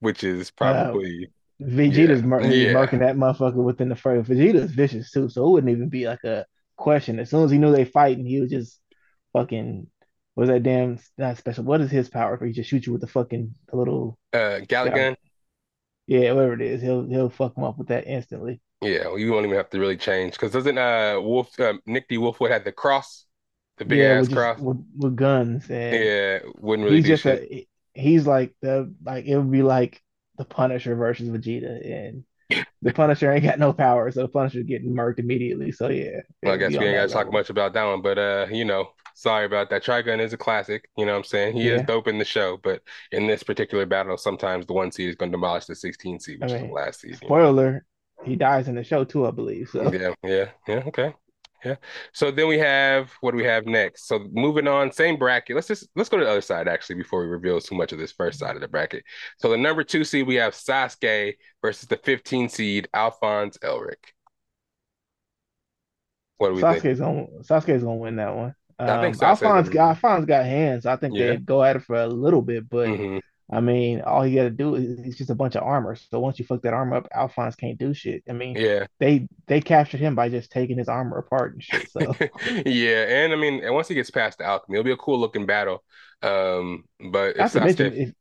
which is probably. Uh, Vegeta's yeah. yeah. marking that motherfucker within the first. Vegeta's vicious too, so it wouldn't even be like a question. As soon as he knew they fighting, he was just fucking. Was that damn not special? What is his power? For he just shoot you with the fucking a little uh Galick gun. Yeah, whatever it is, he'll he'll fuck him up with that instantly. Yeah, well, you won't even have to really change because doesn't uh Wolf uh, Nick D. Wolfwood had the cross, the big yeah, ass cross with, with, guns and yeah, wouldn't really. He's just shit. a, he's like the like it would be like the Punisher versus Vegeta, and the Punisher ain't got no power, so the Punisher getting murked immediately. So yeah. Well, I guess we ain't gotta talk much about that one, but uh, you know, sorry about that. Trigun is a classic. You know what I'm saying? He yeah. is dope in the show, but in this particular battle, sometimes the one seed is going to demolish the 16 seed, which I mean, is the last seed. Spoiler: he dies in the show too, I believe. So yeah, yeah, yeah. Okay. Yeah. So then we have what do we have next? So moving on, same bracket. Let's just let's go to the other side actually before we reveal too much of this first side of the bracket. So the number two seed we have Sasuke versus the 15 seed Alphonse Elric. What do we Sasuke's think? gonna Sasuke's gonna win that one. Um, I think um, Alphonse, Alphonse got hands. I think yeah. they go at it for a little bit, but mm-hmm. I mean, all you got to do is it's just a bunch of armor. So once you fuck that armor up, Alphonse can't do shit. I mean, yeah, they they captured him by just taking his armor apart and shit. So <laughs> yeah, and I mean, and once he gets past the alchemy, it'll be a cool looking battle. Um, but not to mention if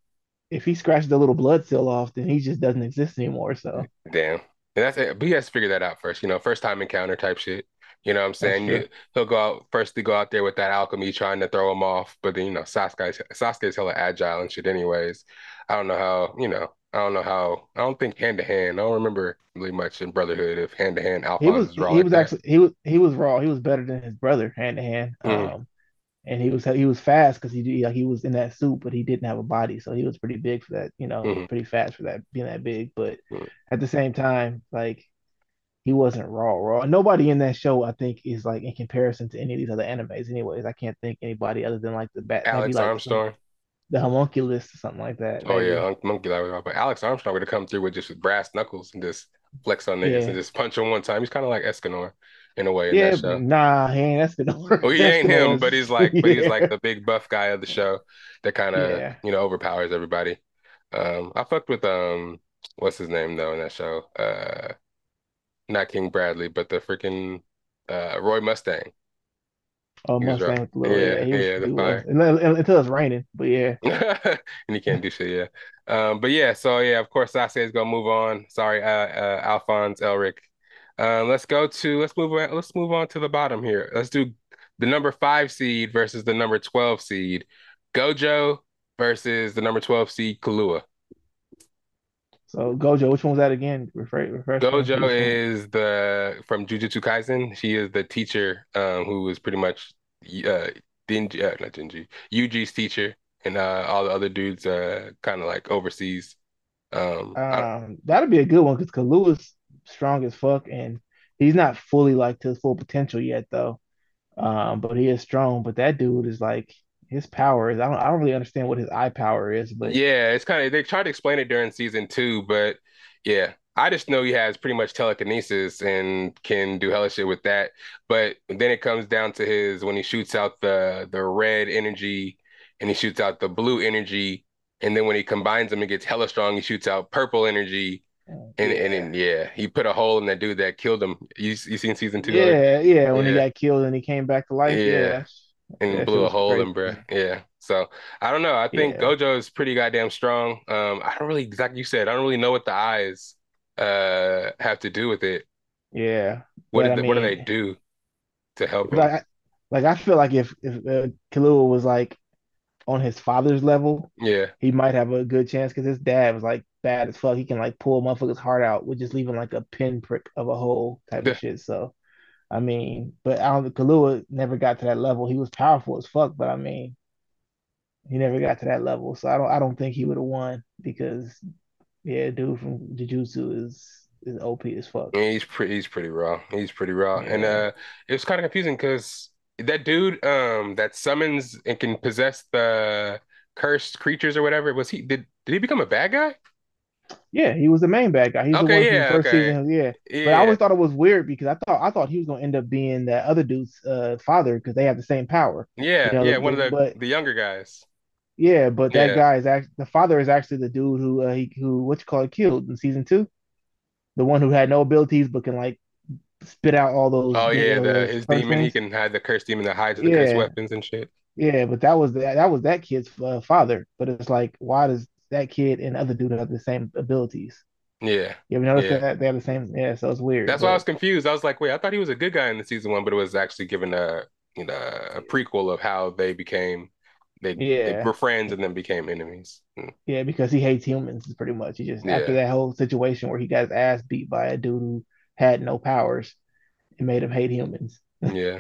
if he scratches the little blood seal off, then he just doesn't exist anymore. So damn, and that's it. But he has to figure that out first. You know, first time encounter type shit. You know what I'm saying? You, he'll go out first to go out there with that alchemy trying to throw him off, but then you know Sasuke's Sasuke's hella agile and shit anyways. I don't know how, you know, I don't know how. I don't think hand to hand. I don't remember really much in Brotherhood if hand to hand Alphonse he was, was raw. He like was that. actually he was he was raw. He was better than his brother hand to hand. Um, and he was he was fast because he like he was in that suit, but he didn't have a body, so he was pretty big for that. You know, mm-hmm. pretty fast for that being that big. But mm-hmm. at the same time, like he wasn't raw raw. Nobody in that show, I think, is like in comparison to any of these other animes. Anyways, I can't think anybody other than like the bat. Alex like, Armstrong the homunculus or something like that. Oh maybe. yeah, homunculus. But Alex Armstrong would have come through with just brass knuckles and just flex on niggas yeah. and just punch him one time. He's kind of like Escanor in a way. yeah, nah, he ain't Escanor. <laughs> Well, he ain't him, but he's like, but he's like <laughs> the big buff guy of the show that kind of yeah. you know overpowers everybody. Um, I fucked with um, what's his name though in that show? Uh, not King Bradley, but the freaking uh Roy Mustang. Oh, Mustang. Yeah, yeah, yeah the fire. Until it's raining, but yeah. <laughs> and he can't do shit, yeah. Um, but yeah, so yeah, of course, Sasuke is gonna move on. Sorry, uh, uh Alphonse Elric. Uh, let's go to let's move on. Let's move on to the bottom here. Let's do the number five seed versus the number twelve seed. Gojo versus the number twelve seed Killua. So Gojo, which one was that again? Refer, refer Gojo is the from Jujutsu Kaisen. She is the teacher um, who was pretty much uh, Denji, uh, not Denji, Yuji's teacher, and uh, all the other dudes uh, kind of like overseas. Um, um that'd be a good one because Killua is strong as fuck, and he's not fully like to his full potential yet, though. Um, but he is strong. But that dude is like his power is. I don't. I don't really understand what his eye power is, but yeah, it's kind of they tried to explain it during season two, but yeah, I just know he has pretty much telekinesis and can do hella shit with that. But then it comes down to his when he shoots out the the red energy and he shoots out the blue energy, and then when he combines them, it gets hella strong. He shoots out purple energy. Oh, and, yeah. and then yeah, he put a hole in that dude that killed him. You you seen season two? Yeah, yeah. When yeah. he got killed and he came back to life. Yeah, yeah and blew a hole in bruh. Yeah. So I don't know. I think yeah. Gojo is pretty goddamn strong. Um, I don't really exactly you said. I don't really know what the eyes uh have to do with it. Yeah. What did mean, what do they do to help him? Like I, like I feel like if if uh, Killua was like on his father's level, yeah, he might have a good chance because his dad was like bad as fuck. He can like pull a motherfucker's heart out with just leaving like a pinprick of a hole type of shit. So I mean, but I don't Killua never got to that level. He was powerful as fuck, but I mean, he never got to that level. So I don't I don't think he would have won because yeah, dude from Jujutsu is is OP as fuck. Yeah, he's pretty he's pretty raw. He's pretty raw. Yeah. And uh it was kind of confusing because that dude um that summons and can possess the cursed creatures or whatever, was he did did he become a bad guy? Yeah, he was the main bad guy. He's okay, the one yeah, from the first okay. season. Yeah. yeah. But I always thought it was weird because I thought I thought he was gonna end up being that other dude's uh, father because they have the same power. Yeah, you know, yeah, one of the but, the younger guys. Yeah, but that yeah. guy is actually the father is actually the dude who uh, he who what you call it killed in season two, the one who had no abilities but can like spit out all those. Oh yeah, the, his demon. He can hide the cursed demon that hides the yeah. cursed weapons and shit. Yeah, but that was that that was that kid's uh, father. But it's like, why does that kid and other dude have the same abilities? Yeah. You ever notice yeah. that they have the same? Yeah, so it's weird. That's but... why I was confused. I was like, wait, I thought he was a good guy in the season one, but it was actually given a you know a prequel of how they became they, yeah. they were friends and then became enemies. Hmm. Yeah, because he hates humans pretty much. He just yeah. after that whole situation where he got his ass beat by a dude who had no powers, it made him hate humans. <laughs> yeah.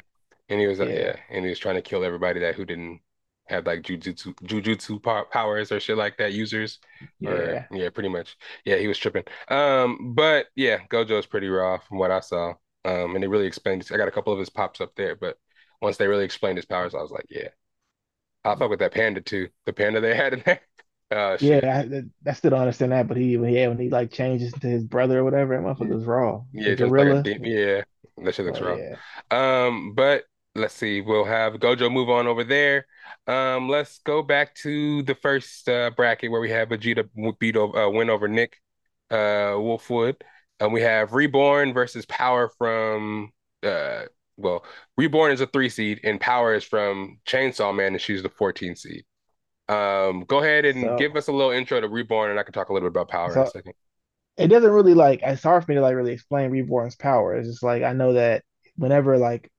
And he was uh, yeah. yeah. and he was trying to kill everybody that who didn't have like jujutsu jujutsu powers or shit like that users. Yeah. Or, yeah, pretty much. Yeah, he was tripping. Um, but yeah, Gojo is pretty raw from what I saw. Um, and they really explained. I got a couple of his pops up there, but once they really explained his powers, I was like, yeah, I fuck with that panda too. The panda they had in there. <laughs> Uh, yeah, I, I, still don't understand that, but he when he when he like changes to his brother or whatever, that motherfucker's raw. Yeah, gorilla. Like yeah, that shit looks oh, raw. Yeah. Um, but let's see, we'll have Gojo move on over there. Um, let's go back to the first uh, bracket where we have Vegeta beat over, uh, win over Nick uh, Wolfwood. And we have Reborn versus Power from uh, well, Reborn is a three seed, and Power is from Chainsaw Man, and she's the 14 seed. Um, go ahead and so, give us a little intro to Reborn, and I can talk a little bit about Power so, in a second. It doesn't really like it's hard for me to like really explain Reborn's power. It's just like I know that whenever like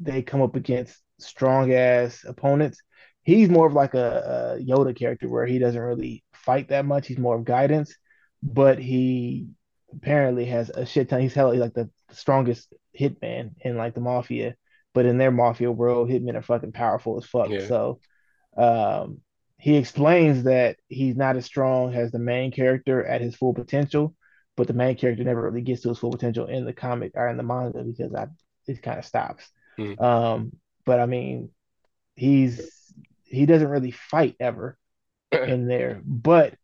they come up against strong ass opponents, he's more of like a, a Yoda character where he doesn't really fight that much. He's more of guidance, but he apparently has a shit ton. He's hell like the strongest hitman in like the mafia, but in their mafia world, hitmen are fucking powerful as fuck. Yeah. So um, he explains that he's not as strong as the main character at his full potential, but the main character never really gets to his full potential in the comic or in the manga because I it kind of stops. Mm. Um, but I mean, he's he doesn't really fight ever <clears throat> in there, but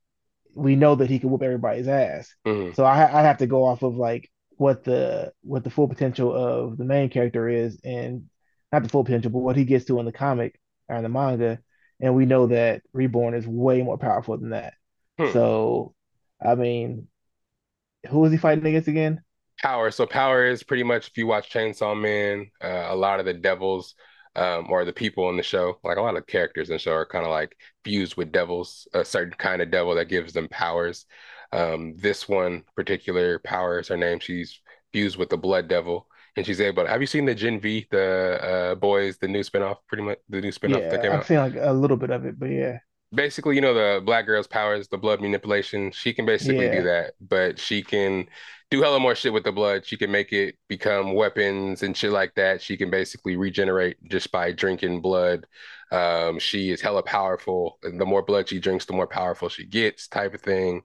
we know that he can whoop everybody's ass. Mm. So I, I have to go off of like what the what the full potential of the main character is, and not the full potential, but what he gets to in the comic or in the manga. And we know that Reborn is way more powerful than that. Hmm. So, I mean, who is he fighting against again? Power. So Power is pretty much if you watch Chainsaw Man, uh, a lot of the devils um, or the people in the show, like a lot of characters in the show are kind of like fused with devils, a certain kind of devil that gives them powers. Um, this one particular power is her name. She's fused with the Blood Devil, and she's able. To, have you seen the Gen V, the uh, boys, the new spinoff? Pretty much the new spinoff yeah, that came out? I've seen like a little bit of it, but yeah. Basically, you know the black girl's powers, the blood manipulation. She can basically yeah. do that, but she can do hella more shit with the blood. She can make it become weapons and shit like that. She can basically regenerate just by drinking blood. Um, she is hella powerful. And the more blood she drinks, the more powerful she gets, type of thing.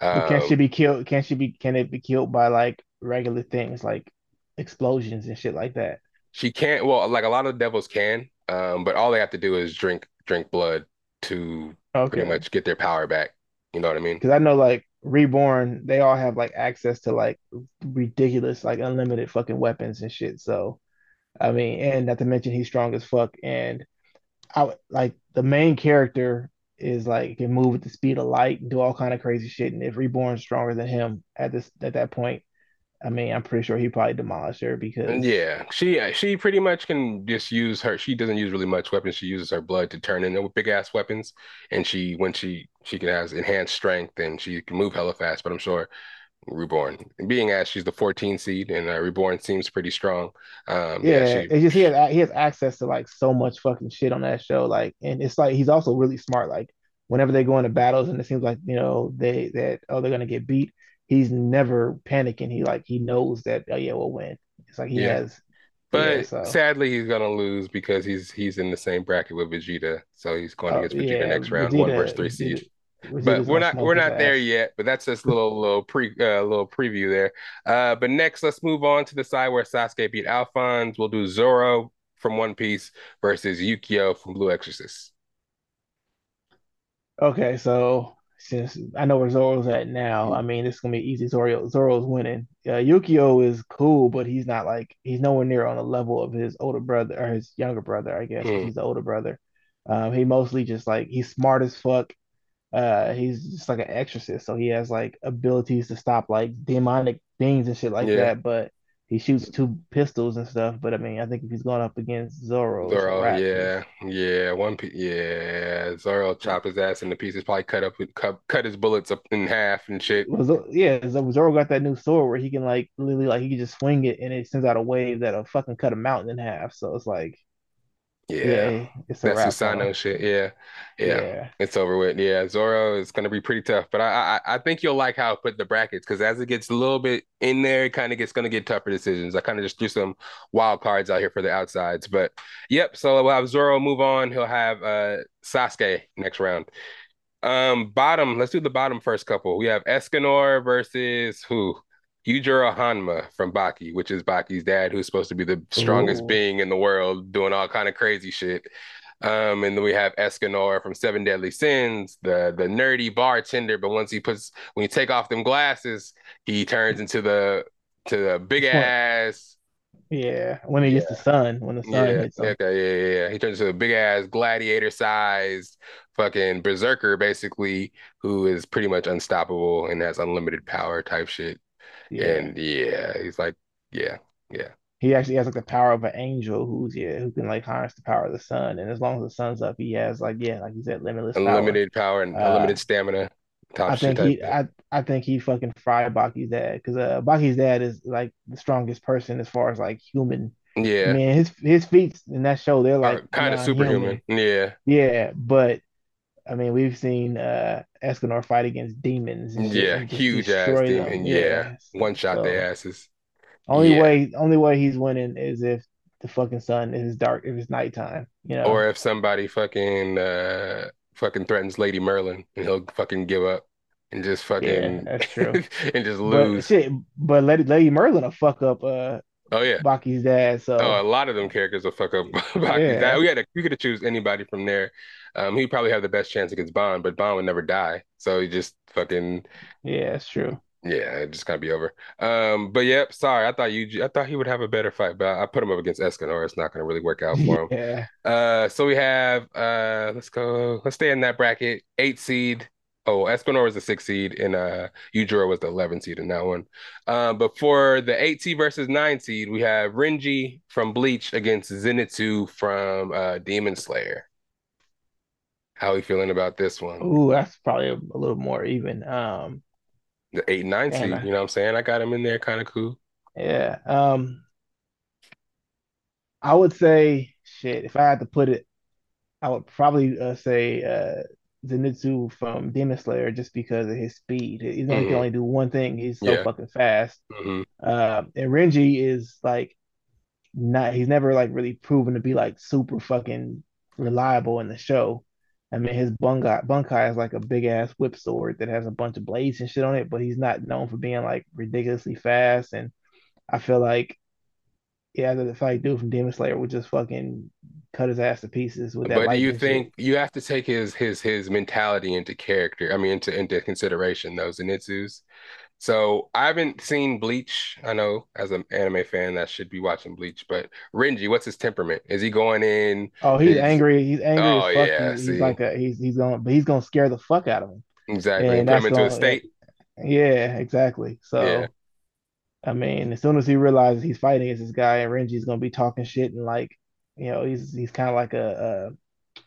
Um, can she be killed? Can she be? Can it be killed by like regular things like explosions and shit like that? She can't. Well, like a lot of devils can, um, but all they have to do is drink drink blood to okay. pretty much get their power back. You know what I mean? Because I know like Reborn, they all have like access to like ridiculous, like unlimited fucking weapons and shit. So, I mean, and not to mention he's strong as fuck. And I like the main character is like can move at the speed of light and do all kind of crazy shit. And if Reborn's stronger than him at this at that point, I mean, I'm pretty sure he probably demolished her because yeah, she she pretty much can just use her. She doesn't use really much weapons. She uses her blood to turn into big ass weapons, and she when she she can has enhanced strength and she can move hella fast. But I'm sure Reborn, being as she's the 14 seed and uh, Reborn seems pretty strong. Um, yeah, yeah she, it's just he has he has access to like so much fucking shit on that show. Like, and it's like he's also really smart. Like, whenever they go into battles and it seems like you know they that oh they're gonna get beat he's never panicking. He like he knows that oh yeah we'll win. It's like he yeah. has. But yeah, so. sadly, he's gonna lose because he's he's in the same bracket with Vegeta, so he's going oh, against Vegeta yeah, next round, Vegeta, one versus three seed. Vegeta's but we're not we're not there yet. But that's just a little <laughs> little pre uh, little preview there. Uh, but next, let's move on to the side where Sasuke beat Alphonse. We'll do Zoro from One Piece versus Yukio from Blue Exorcist. Okay, so since I know where Zoro's at now, I mean it's gonna be easy. Zoro Zoro's winning. Uh, Yukio is cool, but he's not like he's nowhere near on the level of his older brother or his younger brother. I guess mm. he's the older brother. Um, he mostly just like he's smart as fuck. Uh, he's just like an exorcist, so he has like abilities to stop like demonic things and shit like yeah. that. But he shoots two pistols and stuff. But I mean, I think if he's going up against Zoro, Zoro, yeah, yeah, one, piece, yeah, Zoro chop his ass into pieces, probably cut up, cut, cut his bullets up in half and shit. Well, yeah, Zoro got that new sword where he can like literally like he can just swing it and it sends out a wave that'll fucking cut a mountain in half. So it's like, yeah, yeah it's a that's Susano shit. Yeah. yeah. yeah, It's over with. Yeah, Zoro is gonna be pretty tough, but I I, I think you'll like how I put the brackets because as it gets a little bit in there, it kind of gets gonna get tougher decisions. I kind of just threw some wild cards out here for the outsides, but yep. So we'll have Zoro move on. He'll have uh Sasuke next round. Um, bottom. Let's do the bottom first couple. We have Escanor versus who? Yujiro Hanma from Baki, which is Baki's dad, who's supposed to be the strongest Ooh. being in the world, doing all kind of crazy shit. Um, and then we have Escanor from Seven Deadly Sins, the the nerdy bartender. But once he puts, when you take off them glasses, he turns into the to the big ass. Yeah, when he yeah. gets the sun, when the sun yeah. hits him. Okay, yeah, yeah, yeah. He turns into a big ass gladiator sized fucking berserker, basically, who is pretty much unstoppable and has unlimited power type shit. Yeah. And yeah, he's like, yeah, yeah. He actually has like the power of an angel who's yeah, who can like harness the power of the sun. And as long as the sun's up, he has like yeah, like you said, limitless unlimited power, power and uh, unlimited stamina. I think he, I, I think he fucking fried Baki's dad because uh, Baki's dad is like the strongest person as far as like human. Yeah, I mean his his feats in that show they're like kind of superhuman. Yeah, yeah, but I mean, we've seen uh Escanor fight against demons. yeah, huge ass demon. Yeah. yeah. one shot so, their asses. Only yeah. way, only way he's winning is if the fucking sun is dark, if it's nighttime. You know, or if somebody fucking uh fucking threatens Lady Merlin, and he'll fucking give up and just fucking. Yeah, that's true. <laughs> and just lose. But shit, but Lady Lady Merlin will fuck up uh Oh yeah, Baki's dad. So oh, a lot of them characters will fuck up <laughs> Baki's yeah. dad. We had to, we could have choose anybody from there. Um, he'd probably have the best chance against Ban, but Ban would never die. So he just fucking yeah, it's true. Yeah, it just kind of be over. Um, but yep, sorry, I thought you, I thought he would have a better fight, but I put him up against Escanor. It's not going to really work out for him. <laughs> yeah. Uh, so we have, uh, let's go, let's stay in that bracket. Eight seed, Oh, Escanor was the six seed, and uh, Yujiro was the 11 seed in that one. Um, but for the eight seed versus nine seed, we have Renji from Bleach against Zenitsu from uh, Demon Slayer. How are you feeling about this one? Ooh, that's probably a, a little more even. Um, the eight nine seed, you know what I'm saying? I got him in there, kind of cool. Yeah. Um, I would say, shit. If I had to put it, I would probably uh, say uh, Zenitsu from Demon Slayer just because of his speed. He mm-hmm. can only do one thing. He's so yeah. fucking fast. Mm-hmm. Uh, and Renji is like not. He's never like really proven to be like super fucking reliable in the show. I mean, his bankai bankai is like a big ass whip sword that has a bunch of blades and shit on it, but he's not known for being like ridiculously fast. And I feel like yeah, the fight dude from Demon Slayer would just fucking cut his ass to pieces with that. But do you think shit. you have to take his his his mentality into character? I mean, into into consideration, those Zenitsu's. So I haven't seen Bleach. I know as an anime fan that should be watching Bleach, but Renji, what's his temperament? Is he going in? Oh, he's, angry. He's angry. Oh yeah, he's, like a, he's he's going, but he's gonna scare the fuck out of him. Exactly, and, him into gonna, a state. Yeah, exactly. So, yeah. I mean, as soon as he realizes he's fighting against this guy, and Renji's gonna be talking shit and like, you know, he's he's kind of like a,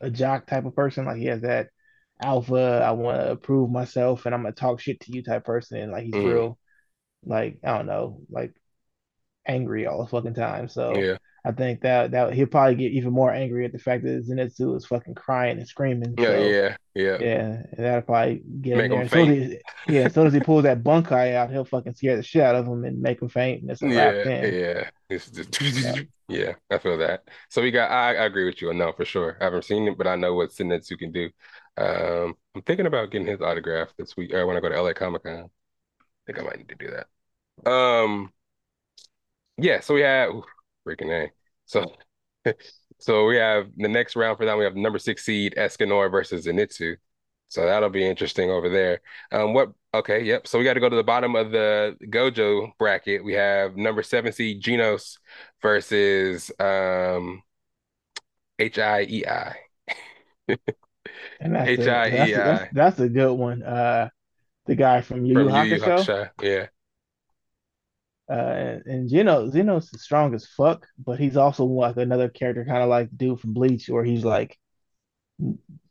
a a jock type of person. Like he has that alpha. I want to prove myself, and I'm gonna talk shit to you type person. And like he's mm. real, like I don't know, like angry all the fucking time. So yeah. I think that that he'll probably get even more angry at the fact that Zenitsu is fucking crying and screaming. Yeah, so, yeah, yeah, yeah. And that'll probably get make him there. Faint. He, yeah, as soon as he pulls that Bankai out, he'll fucking scare the shit out of him and make him faint. And it's a yeah, yeah. It's just, <laughs> yeah. yeah, I feel that. So we got. I, I agree with you. No, for sure. I haven't seen it, but I know what Zenitsu can do. Um, I'm thinking about getting his autograph this week. When I want to go to LA Comic Con. I think I might need to do that. Um, yeah. So we have freaking a. So, <laughs> so we have the next round for that. We have number six seed Escanor versus Zenitsu. So that'll be interesting over there. Um, what? Okay, yep. So we got to go to the bottom of the Gojo bracket. We have number seven seed Genos versus um, H I E I. <laughs> And that's H I E I. That's a good one. Uh, the guy from Yu Yu Hakusho. Yeah. Uh, and, and Genos, Genos strong as fuck, but he's also like another character, kind of like dude from Bleach, where he's like,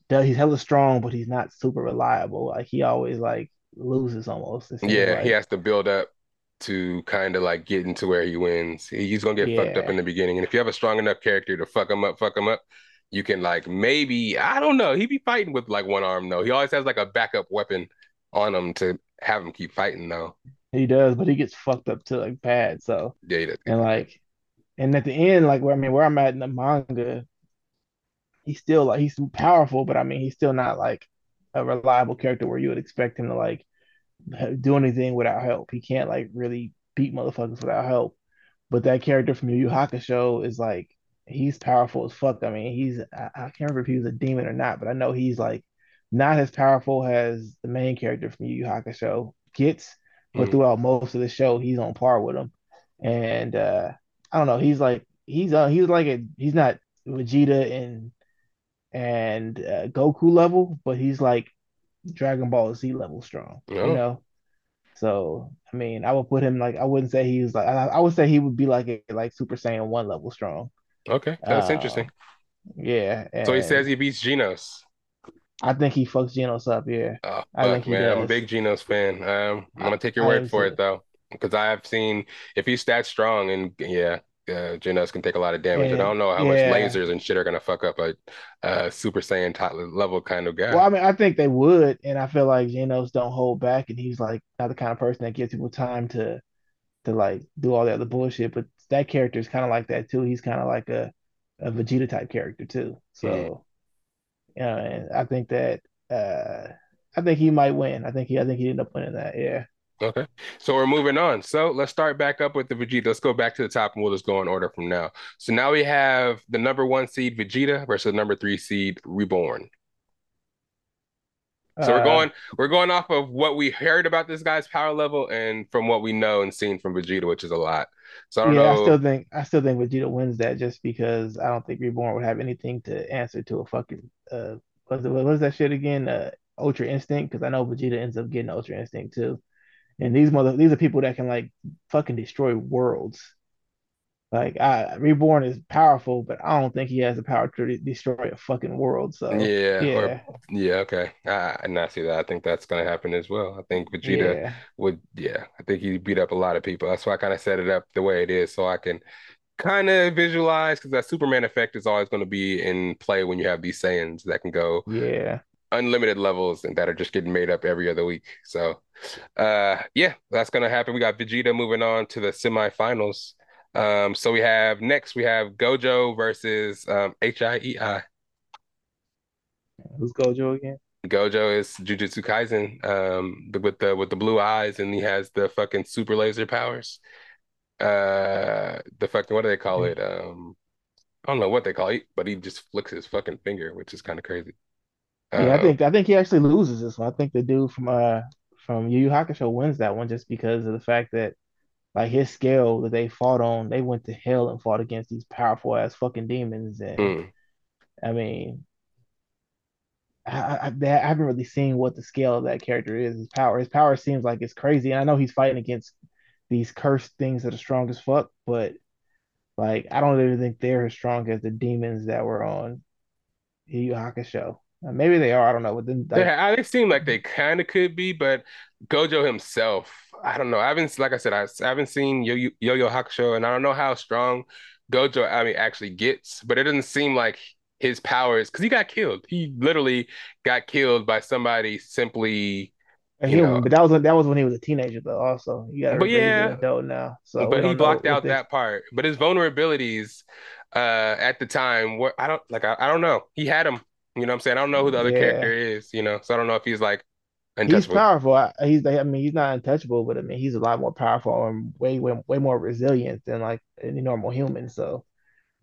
he's hella strong, but he's not super reliable. Like he always like loses almost. Yeah, like. he has to build up to kind of like get into where he wins. He's gonna get yeah. fucked up in the beginning, and if you have a strong enough character to fuck him up, fuck him up, you can like maybe I don't know. he'd be fighting with like one arm though. He always has like a backup weapon on him to have him keep fighting though. He does, but he gets fucked up to like bad. So yeah, he does. And like, and at the end, like where I mean, where I'm at in the manga, he's still like he's powerful, but I mean, he's still not like a reliable character where you would expect him to like do anything without help. He can't like really beat motherfuckers without help. But that character from Yu Yu Hakusho is like he's powerful as fuck. I mean, he's I, I, can't remember if he was a demon or not, but I know he's like not as powerful as the main character from Yu Yu Hakusho gets, but mm. throughout most of the show, he's on par with him. And uh I don't know, he's like he's uh he's like a he's not Vegeta and and uh, Goku level, but he's like Dragon Ball Z level strong. Oh. You know. So I mean, I would put him like I wouldn't say he was like I, I would say he would be like a like Super Saiyan one level strong. Okay, that's uh, interesting. Yeah. So he says he beats Genos. I think he fucks Genos up. Yeah. Oh, I think man, does. I'm a big Genos fan. Um, I'm gonna take your I word for it though, because I have seen if he's that strong, and yeah, uh, Genos can take a lot of damage. And, and I don't know how yeah. much lasers and shit are gonna fuck up a, a Super Saiyan top level kind of guy. Well, I mean, I think they would, and I feel like Genos don't hold back, and he's like not the kind of person that gives people time to to like do all the other bullshit. But that character is kind of like that too. He's kind of like a, a Vegeta type character too. So, yeah, and I think that uh, I think he might win. I think he I think he ended up winning that. Yeah. Okay. So we're moving on. So let's start back up with the Vegeta. Let's go back to the top and we'll just go in order from now. So now we have the number one seed Vegeta versus the number three seed Reborn. So we're uh, going we're going off of what we heard about this guy's power level and from what we know and seen from Vegeta, which is a lot. So I don't yeah, know. I still think I still think Vegeta wins that just because I don't think Reborn would have anything to answer to a fucking uh what was that shit again? Uh Ultra Instinct, because I know Vegeta ends up getting Ultra Instinct too. And these mother these are people that can like fucking destroy worlds. Like I Reborn is powerful, but I don't think he has the power to destroy a fucking world. So yeah, yeah, or, yeah okay. I, I not see that. I think that's gonna happen as well. I think Vegeta yeah. would. Yeah, I think he beat up a lot of people. That's why I kind of set it up the way it is, so I can kind of visualize because that Superman effect is always going to be in play when you have these Saiyans that can go yeah unlimited levels and that are just getting made up every other week. So uh yeah, that's gonna happen. We got Vegeta moving on to the semifinals. Um, so we have next we have Gojo versus um, HIEI. Who's Gojo again? Gojo is Jujutsu Kaisen, um, with the with the blue eyes, and he has the fucking super laser powers. uh the fucking what do they call it? Um I don't know what they call it, but he just flicks his fucking finger, which is kind of crazy. Yeah, I think I think he actually loses this one. I think the dude from uh from Yu Yu Hakusho wins that one just because of the fact that like his scale that they fought on, they went to hell and fought against these powerful ass fucking demons. And mm. I mean, I, I, I, haven't really seen what the scale of that character is. His power, his power seems like it's crazy. And I know he's fighting against these cursed things that are strong as fuck, but like I don't even think they're as strong as the demons that were on Yu Hakusho. Uh, maybe they are. I don't know. But then, like, they, they seem like they kind of could be, but Gojo himself, I don't know. I haven't, like I said, I, I haven't seen Yo Yo Yo Hakusho, and I don't know how strong Gojo, I mean, actually gets. But it doesn't seem like his powers, because he got killed. He literally got killed by somebody simply. A human, but that was that was when he was a teenager, though. Also, you got but yeah, adult now. So, but he blocked out that part. But his vulnerabilities, uh, at the time, what I don't like, I, I don't know. He had him you know what I'm saying? I don't know who the other yeah. character is, you know, so I don't know if he's like He's powerful. He's I mean he's not untouchable, but I mean he's a lot more powerful and way way, way more resilient than like any normal human. So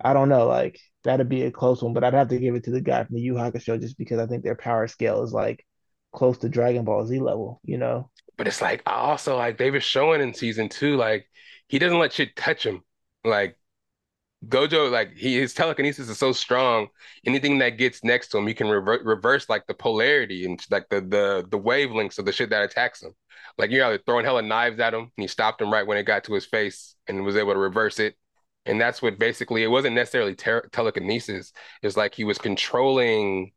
I don't know, like that'd be a close one, but I'd have to give it to the guy from the Yu Hakusho just because I think their power scale is like close to Dragon Ball Z level, you know. But it's like also like they were showing in season two, like he doesn't let shit touch him. Like Gojo, like he, his telekinesis is so strong. Anything that gets next to him, he can rever- reverse like the polarity and like the the the wavelengths of the shit that attacks him. Like you're either throwing hella knives at him, and he stopped him right when it got to his face and was able to reverse it. And that's what basically it wasn't necessarily ter- telekinesis. It's like he was controlling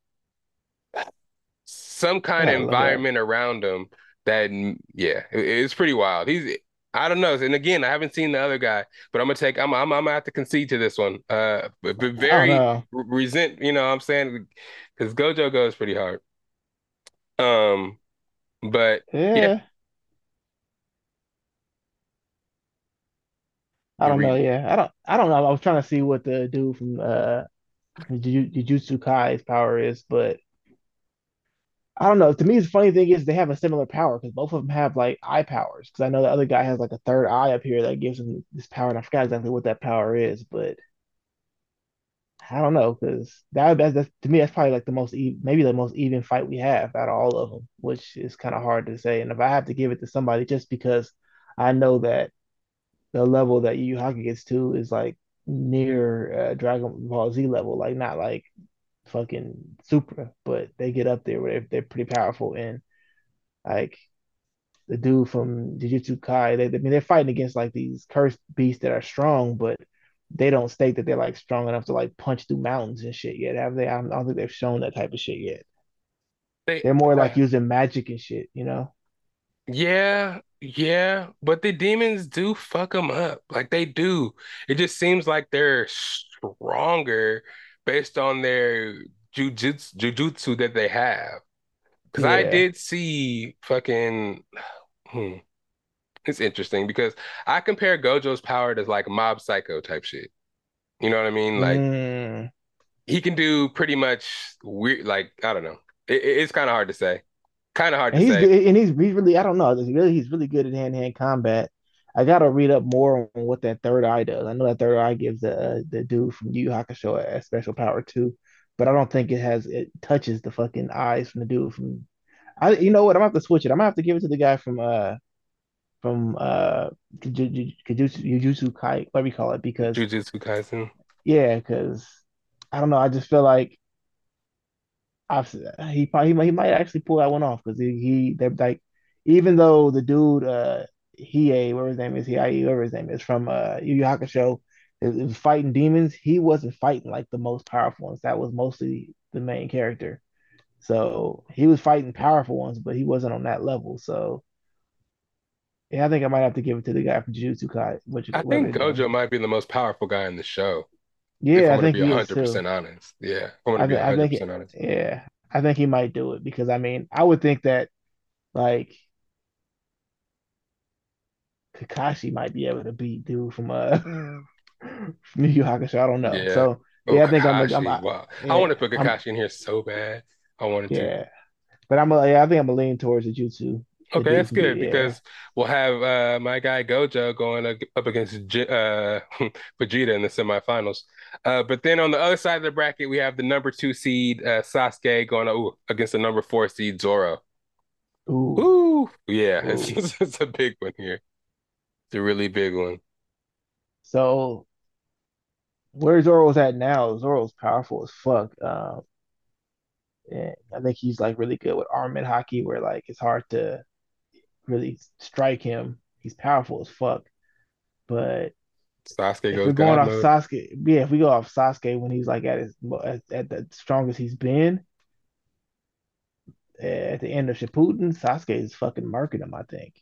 some kind yeah, of environment around him that yeah, it, it's pretty wild. He's I don't know. And again, I haven't seen the other guy, but I'm gonna take. I'm. I'm. I'm gonna have to concede to this one. Uh, but, but very resent. You know, what I'm saying because Gojo goes pretty hard. Um, but yeah. yeah. I don't know. Yeah, I don't. I don't know. I was trying to see what the dude from uh Jujutsu Kai's power is, but I don't know. To me, the funny thing is they have a similar power because both of them have like eye powers. Because I know the other guy has like a third eye up here that gives him this power, and I forgot exactly what that power is, but I don't know because that that's, that's, to me that's probably like the most maybe the most even fight we have out of all of them, which is kind of hard to say. And if I have to give it to somebody, just because I know that the level that Yu Yu gets to is like near uh, Dragon Ball Z level, like not like fucking super, but they get up there where they're, pretty powerful. And like the dude from Jujutsu Kai, they, I mean, they're fighting against like these cursed beasts that are strong, but they don't state that they're like strong enough to like punch through mountains and shit yet, have they? I don't, think they've shown that type of shit yet. They, they're more like <laughs> using magic and shit, you know? Yeah, yeah, but the demons do fuck them up. Like they do. It just seems like they're stronger based on their jujutsu, jujutsu that they have. Because yeah. I did see fucking. Hmm, it's interesting because I compare Gojo's power to like mob psycho type shit. You know what I mean? Like mm. he can do pretty much weird. Like I don't know. It, it's kind of hard to say. Kind of hard and to he's say. And he's, he's really I don't know. He's really he's really good at hand to hand combat. I gotta read up more on what that third eye does. I know that third eye gives the the dude from Yu Hakusho a special power too but I don't think it has it touches the fucking eyes from the dude from. I you know what I'm gonna have to switch it. I'm gonna have to give it to the guy from uh from uh Jujutsu Jujutsu Kai what we call it because Jujutsu Kaisen. Yeah, because I don't know. I just feel like I've he probably he might actually pull that one off because he, he they're like even though the dude uh Hiei whatever his name is Hiei whatever his name is from uh Yu Yu Hakusho it was fighting demons. He wasn't fighting like the most powerful ones. That was mostly the main character. So he was fighting powerful ones, but he wasn't on that level. So yeah, I think I might have to give it to the guy from Jujutsu Kai. Which I think Gojo might be the most powerful guy in the show. Yeah, I think to be hundred percent honest. Yeah, I want to be hundred percent honest. Yeah, I think he might do it because I mean, I would think that like Kakashi might be able to beat dude from uh <laughs> Yu Yu Hakusho. I don't know. Yeah. So oh, yeah, I think Kakashi, I'm. I'm wow. Yeah, I want to put Kakashi I'm, in here so bad. I wanted yeah. to. Yeah, but I'm. A, yeah, I think I'm a lean towards the Jutsu Okay, that's good because we'll have uh, my guy Gojo going up against G uh, <laughs> Vegeta in the semifinals. Uh, but then on the other side of the bracket, we have the number two seed uh, Sasuke going ooh, against the number four seed Zoro. Ooh, ooh. yeah, <laughs> ooh. It's, it's a big one here. A really big one. So where Zoro's at now, Zoro's powerful as fuck. Um, and I think he's like really good with armament haki, where like it's hard to really strike him. He's powerful as fuck. But Sasuke if we're going off mode. Sasuke, yeah, if we go off Sasuke when he's like at his at, at the strongest he's been, at the end of Shippuden, Sasuke is fucking marking him. I think.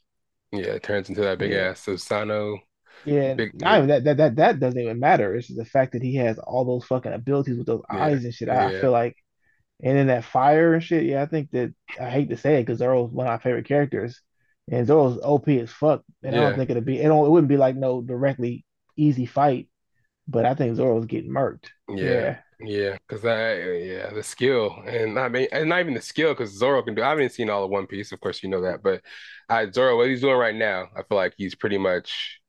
Yeah, it turns into that big yeah. ass Susanoo. Yeah, big, not that, that that that doesn't even matter. It's just the fact that he has all those fucking abilities with those yeah. eyes and shit. I, yeah. I feel like, and then that fire and shit. Yeah, I think that I hate to say it because Zoro's one of my favorite characters, and Zoro's OP as fuck. And I don't think it'd be it. Don't, it wouldn't be like no directly easy fight, but I think Zoro's getting murked. Yeah. Yeah, because I yeah the skill and I mean and not even the skill because Zoro can do. I haven't seen all of One Piece, of course you know that, but I Zoro what he's doing right now, I feel like he's pretty much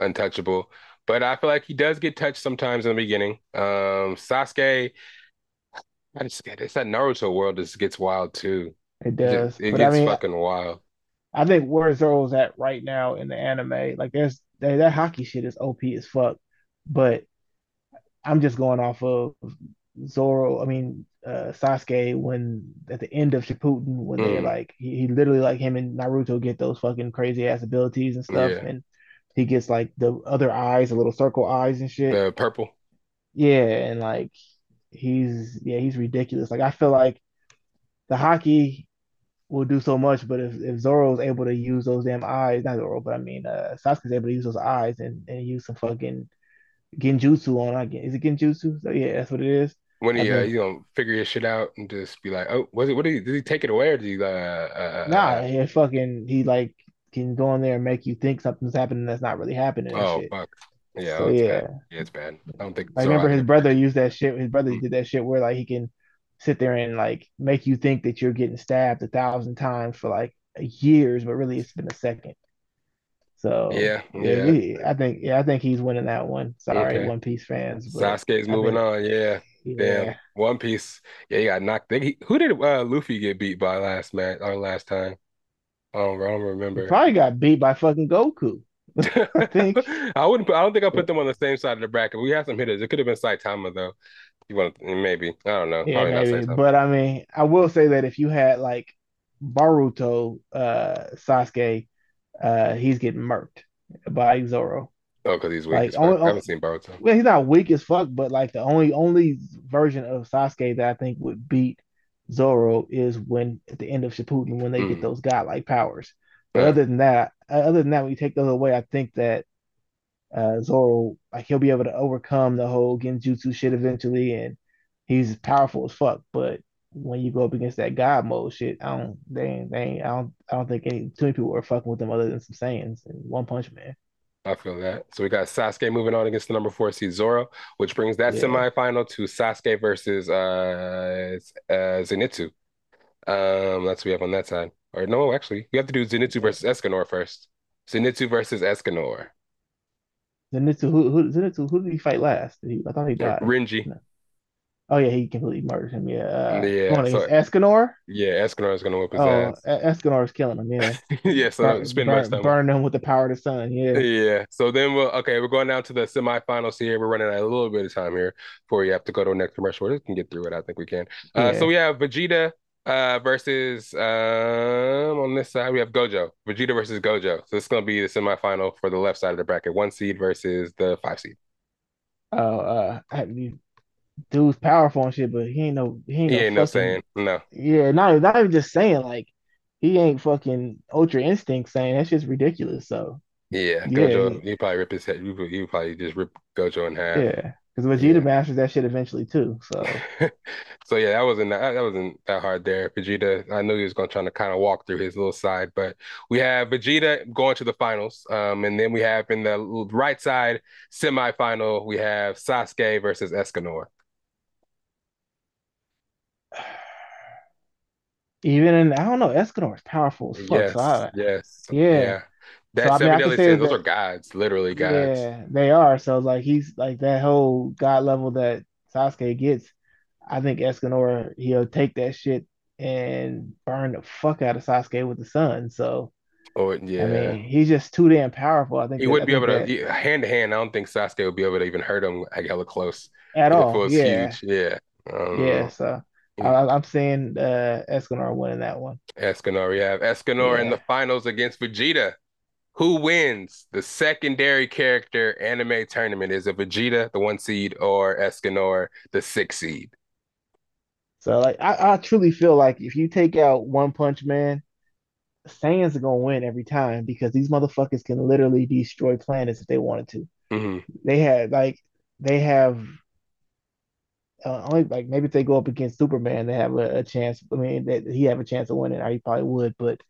untouchable. But I feel like he does get touched sometimes in the beginning. Um, Sasuke, I just get it's that Naruto world just gets wild too. It does. It, it gets I mean, fucking wild. I think where Zoro's at right now in the anime, like there's that, that haki shit is OP as fuck, but I'm just going off of Zoro. I mean uh, Sasuke when at the end of Shippuden when mm. they're like he, he, literally like him and Naruto get those fucking crazy ass abilities and stuff, yeah. and he gets like the other eyes, the little circle eyes and shit. The purple. Yeah, and like he's yeah he's ridiculous. Like I feel like the haki will do so much, but if, if Zoro's able to use those damn eyes, not Zoro, but I mean uh Sasuke's able to use those eyes and, and use some fucking genjutsu on I is it genjutsu? So yeah, that's what it is. When he uh, you know figure his shit out and just be like, oh, was it? What did he did he take it away or did he? Uh, uh, nah, uh, he fucking he like can go in there and make you think something's happening that's not really happening. Oh shit. fuck. Yeah, so, yeah. Bad. yeah, it's bad. I don't think. I remember his brother used that shit. His brother mm-hmm. did that shit where like he can sit there and like make you think that you're getting stabbed a thousand times for like years, but really it's been a second. So yeah, yeah, yeah. I think yeah, I think he's winning that one. Sorry, okay. One Piece fans. Sasuke's moving on. Yeah. yeah. Damn. One Piece. Yeah, he got knocked. They, who did uh, Luffy get beat by last match or last time? I don't, I don't remember. He probably got beat by fucking Goku. <laughs> I think. <laughs> I wouldn't. Put, I don't think I put them on the same side of the bracket. We had some hitters. It could have been Saitama though. You want maybe? I don't know. Yeah, maybe. But I mean, I will say that if you had like Boruto, uh, Sasuke uh, he's getting murked by Zoro. Oh, because he's weak like, only, I haven't seen Boruto. Well, he's not weak as fuck, but like the only only version of Sasuke that I think would beat Zoro is when at the end of Shippuden when they mm. get those godlike powers. But yeah. other than that, uh, other than that, when you take those away, I think that uh, Zoro like he'll be able to overcome the whole Genjutsu shit eventually, and he's powerful as fuck. But when you go up against that God mode shit, I don't they ain't, they ain't, I don't I don't think any too many people are fucking with them other than some Saiyans and One Punch Man. I feel that. So we got Sasuke moving on against the number four seed Zoro, which brings that yeah. semifinal to Sasuke versus uh, uh Zenitsu. Um, that's what we have on that side. Or no, actually, we have to do Zenitsu versus Escanor first. Zenitsu versus Escanor. Zenitsu, who, who Zenitsu, who did he fight last? He, I thought he died. Renji. No. Oh yeah, he completely murdered him. Yeah. Uh, yeah. So, Escanor. Yeah, Escanor is gonna whip his oh, ass. Escanor is killing him. Yeah. <laughs> yeah. So burn, spend burn. Burn him with the power of the sun. Yeah. Yeah. So then we'll okay. We're going down to the semifinals here. We're running out a little bit of time here before you have to go to the next commercial. We can get through it. I think we can. Uh, yeah. So we have Vegeta uh, versus um, on this side we have Gojo. Vegeta versus Gojo. So this is gonna be the semifinal for the left side of the bracket. One seed versus the five seed. Oh, uh, I dude's powerful and shit, but he ain't no he ain't, he no, ain't no Saiyan no. Yeah, not not even just saying like he ain't fucking Ultra Instinct Saiyan that's just ridiculous. So yeah, Gojo, yeah. he probably rip his head. He probably just rip Gojo in half. Yeah, because Vegeta yeah. masters that shit eventually too. So <laughs> so yeah, that wasn't that, that wasn't that hard there. Vegeta, I knew he was gonna try to kind of walk through his little side, but we have Vegeta going to the finals, um, and then we have in the right side semifinal we have Sasuke versus Escanor. Even in I don't know, Escanor is powerful as fuck. Yes, so I, yes, yeah. yeah. That So I mean, seven I can deadly say those that are gods, literally gods. yeah, they are. So like he's like that whole god level that Sasuke gets. I think Escanor he'll take that shit and burn the fuck out of Sasuke with the sun. So Oh I yeah. mean, he's just too damn powerful. I think He wouldn't be able to that he- hand to hand. I don't think Sasuke would be able to even hurt him like hella close. at all. Yeah, huge. Yeah. yeah. Um, So I, I'm seeing uh, Escanor winning that one. Escanor. We have Escanor in the finals against Vegeta. Who wins the secondary character anime tournament? Is it Vegeta, the one seed, or Escanor, the six seed? So like I, I truly feel like if you take out One Punch Man, Saiyans are gonna win every time because these motherfuckers can literally destroy planets if they wanted to. hmm They had like they have uh, only like maybe if they go up against Superman, they have a, a chance. I mean, that he have a chance of winning, he probably would, but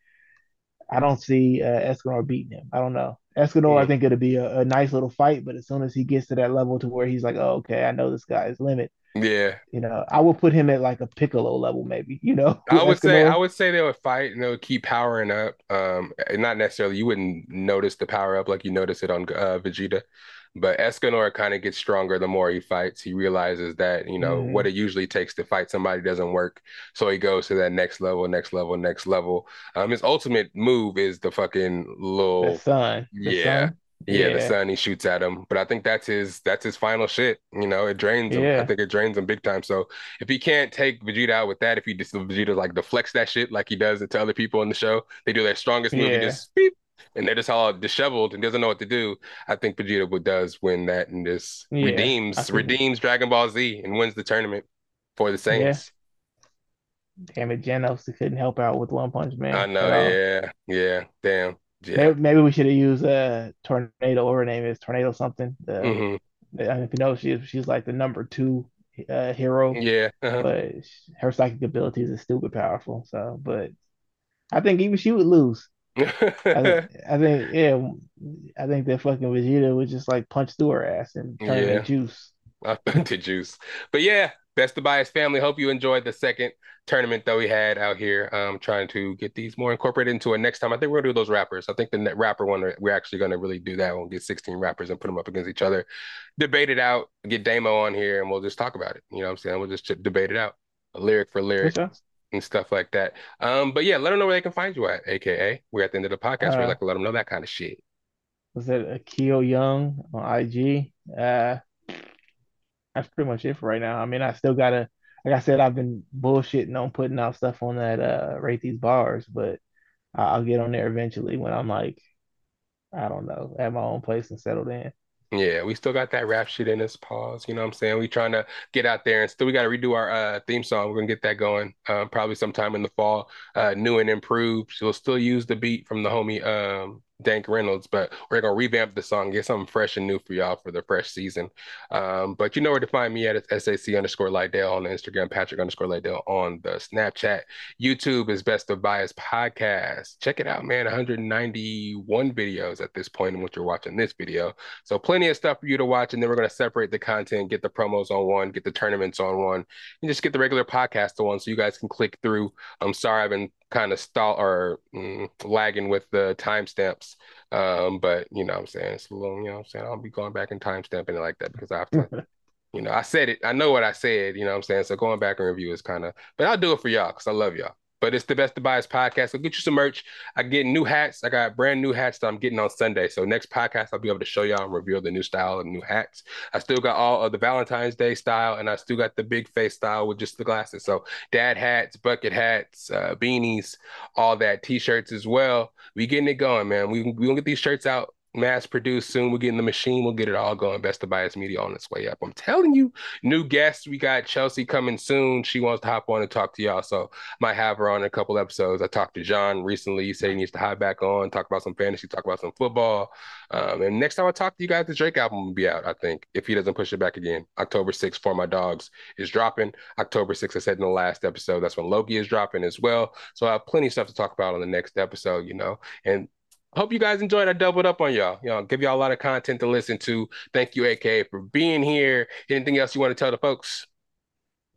I don't see uh, Escanor beating him. I don't know. Escanor, I hmm think it'll be a, a nice little fight, but as soon as he gets to that level to where he's like, oh, okay, I know this guy's limit, Yeah. you know, I will put him at like a Piccolo level, maybe, <laughs> you know, I would say I would say they would fight and they would keep powering up. Um, not necessarily you wouldn't notice the power up like you notice it on uh, Vegeta, but Escanor kind of gets stronger the more he fights. He realizes that you know what hmm it usually takes to fight somebody doesn't work, so he goes to that next level, next level, next level. Um, his ultimate move is the fucking The little sun, the yeah. sun, Yeah, the yeah, sun he shoots at him, but I think that's his that's his final shit. You know, it drains him. I think it drains him big time. So if he can't take Vegeta out with that, if he just Vegeta like deflects that shit like he does it to other people in the show, they do their strongest move, yeah, just beep, and they're just all disheveled and doesn't know what to do. I think Vegeta would does win that and just yeah. Redeems redeems Dragon Ball Z and wins the tournament for the Yeah, damn it, Genos couldn't help out with One Punch Man. I know, yeah, yeah, damn, yeah. Maybe, maybe we should have used uh Tornado, or her name is Tornado something. The, hmm I don't know if you know she's she's like the number two uh, hero, Yeah, uh-huh. but her psychic abilities are stupid powerful. So, but I think even she would lose. I think <laughs> I think yeah, I think that fucking Vegeta would just like punch through her ass and turn Yeah. juice. <laughs> I to juice. But yeah, best of bias family. Hope you enjoyed the second tournament that we had out here. Um, trying to get these more incorporated into it next time. I think we're gonna do those rappers. I think the net rapper one we're actually gonna really do that. We'll get 16 rappers and put them up against each other, debate it out, get Damo on here, and we'll just talk about it. You know what I'm saying? We'll just debate it out, lyric for lyric sure. And stuff like that. Um, but yeah, let them know where they can find you at, aka we're at the end of the podcast. We Uh, like to let them know that kind of shit. was it Akio Young on IG? Uh, that's pretty much it for right now. I mean, I still gotta, like I said, I've been bullshitting on putting out stuff on that uh rate these bars, but I'll get on there eventually when I'm like, I don't know, at my own place and settled in. Yeah, we still got that rap shit in us. Pause. You know what I'm saying? We trying to get out there and still we got to redo our uh, theme song. We're gonna get that going um, probably sometime in the fall. Uh, new and improved. So we'll still use the beat from the homie um, Dank Reynolds, but we're gonna revamp the song, get something fresh and new for y'all for the fresh season. Um, but you know where to find me at SAC underscore Lydell on Instagram, Patrick underscore Lydell on the Snapchat. YouTube is Best of Bias Podcast. Check it out, man. 191 videos at this point in which you're watching this video. So plenty of stuff for you to watch, and then we're gonna separate the content, get the promos on one, get the tournaments on one, and just get the regular podcast on one, so you guys can click through. I'm sorry I've been kind of stall or mm, lagging with the timestamps, um, but you know what I'm saying it's a little, you know what I'm saying I'll be going back and timestamping it like that because I have to. <laughs> You know, I said it. I know what I said. You know what I'm saying? So going back and review is kind of, but I'll do it for y'all because I love y'all. But it's the Best of Bias podcast. I'll get you some merch. I get new hats. I got brand new hats that I'm getting on Sunday. So next podcast, I'll be able to show y'all and reveal the new style and new hats. I still got all of the Valentine's Day style, and I still got the big face style with just the glasses. So dad hats, bucket hats, uh, beanies, all that, t-shirts as well. We getting it going, man. We we gonna get these shirts out mass produced soon. We're getting the machine. We'll get it all going. Best of Bias Media on its way up. I'm telling you, new guests. We got Chelsea coming soon. She wants to hop on and talk to y'all. So might have her on a couple episodes. I talked to John recently. He said he needs to hop back on, talk about some fantasy, talk about some football. Um, and next time I talk to you guys, the Drake album will be out, I think, if he doesn't push it back again. October 6th for my dogs is dropping. October 6th, I said in the last episode, that's when Loki is dropping as well. So I have plenty of stuff to talk about on the next episode, you know. And Hope you guys enjoyed. I doubled up on y'all. You know, give y'all a lot of content to listen to. Thank you, AKA, for being here. Anything else you want to tell the folks?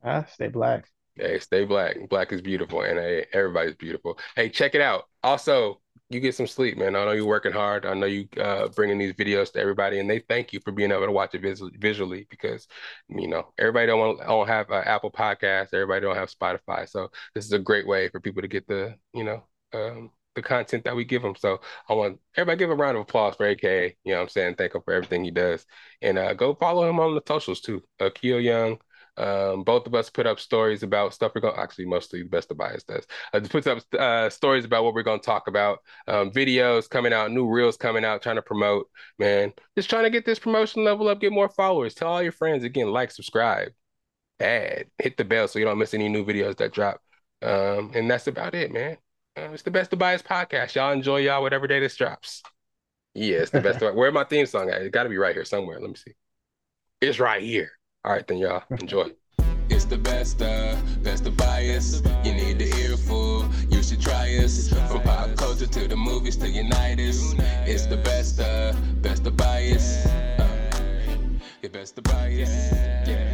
Ah, stay black. Hey, stay black. Black is beautiful, and hey, everybody's beautiful. Hey, check it out. Also, you get some sleep, man. I know you're working hard. I know you uh, bringing these videos to everybody, and they thank you for being able to watch it vis- visually because you know everybody don't want don't have uh, Apple Podcasts. Everybody don't have Spotify, so this is a great way for people to get the you know um, the content that we give him. So I want everybody give a round of applause for AK. You know what I'm saying? Thank him for everything he does. And uh, go follow him on the socials too. Akil Young. Um, both of us put up stories about stuff we're going actually mostly the best of bias does. Uh, puts up uh, stories about what we're going to talk about, um, videos coming out, new reels coming out, trying to promote, man. Just trying to get this promotion level up, get more followers. Tell all your friends again, like, subscribe, add, hit the bell so you don't miss any new videos that drop. Um, and that's about it, man. Uh, it's the best of bias podcast. Y'all enjoy y'all whatever day this drops. Yeah, it's the best. of, where my theme song at? It got to be right here somewhere. Let me see. It's right here. All right, then y'all enjoy. It's the best of, best of bias. You need to hear earful, you should try us. From pop culture to the movies to unite us. It's the best of, best of bias. Uh, best of bias. Yeah.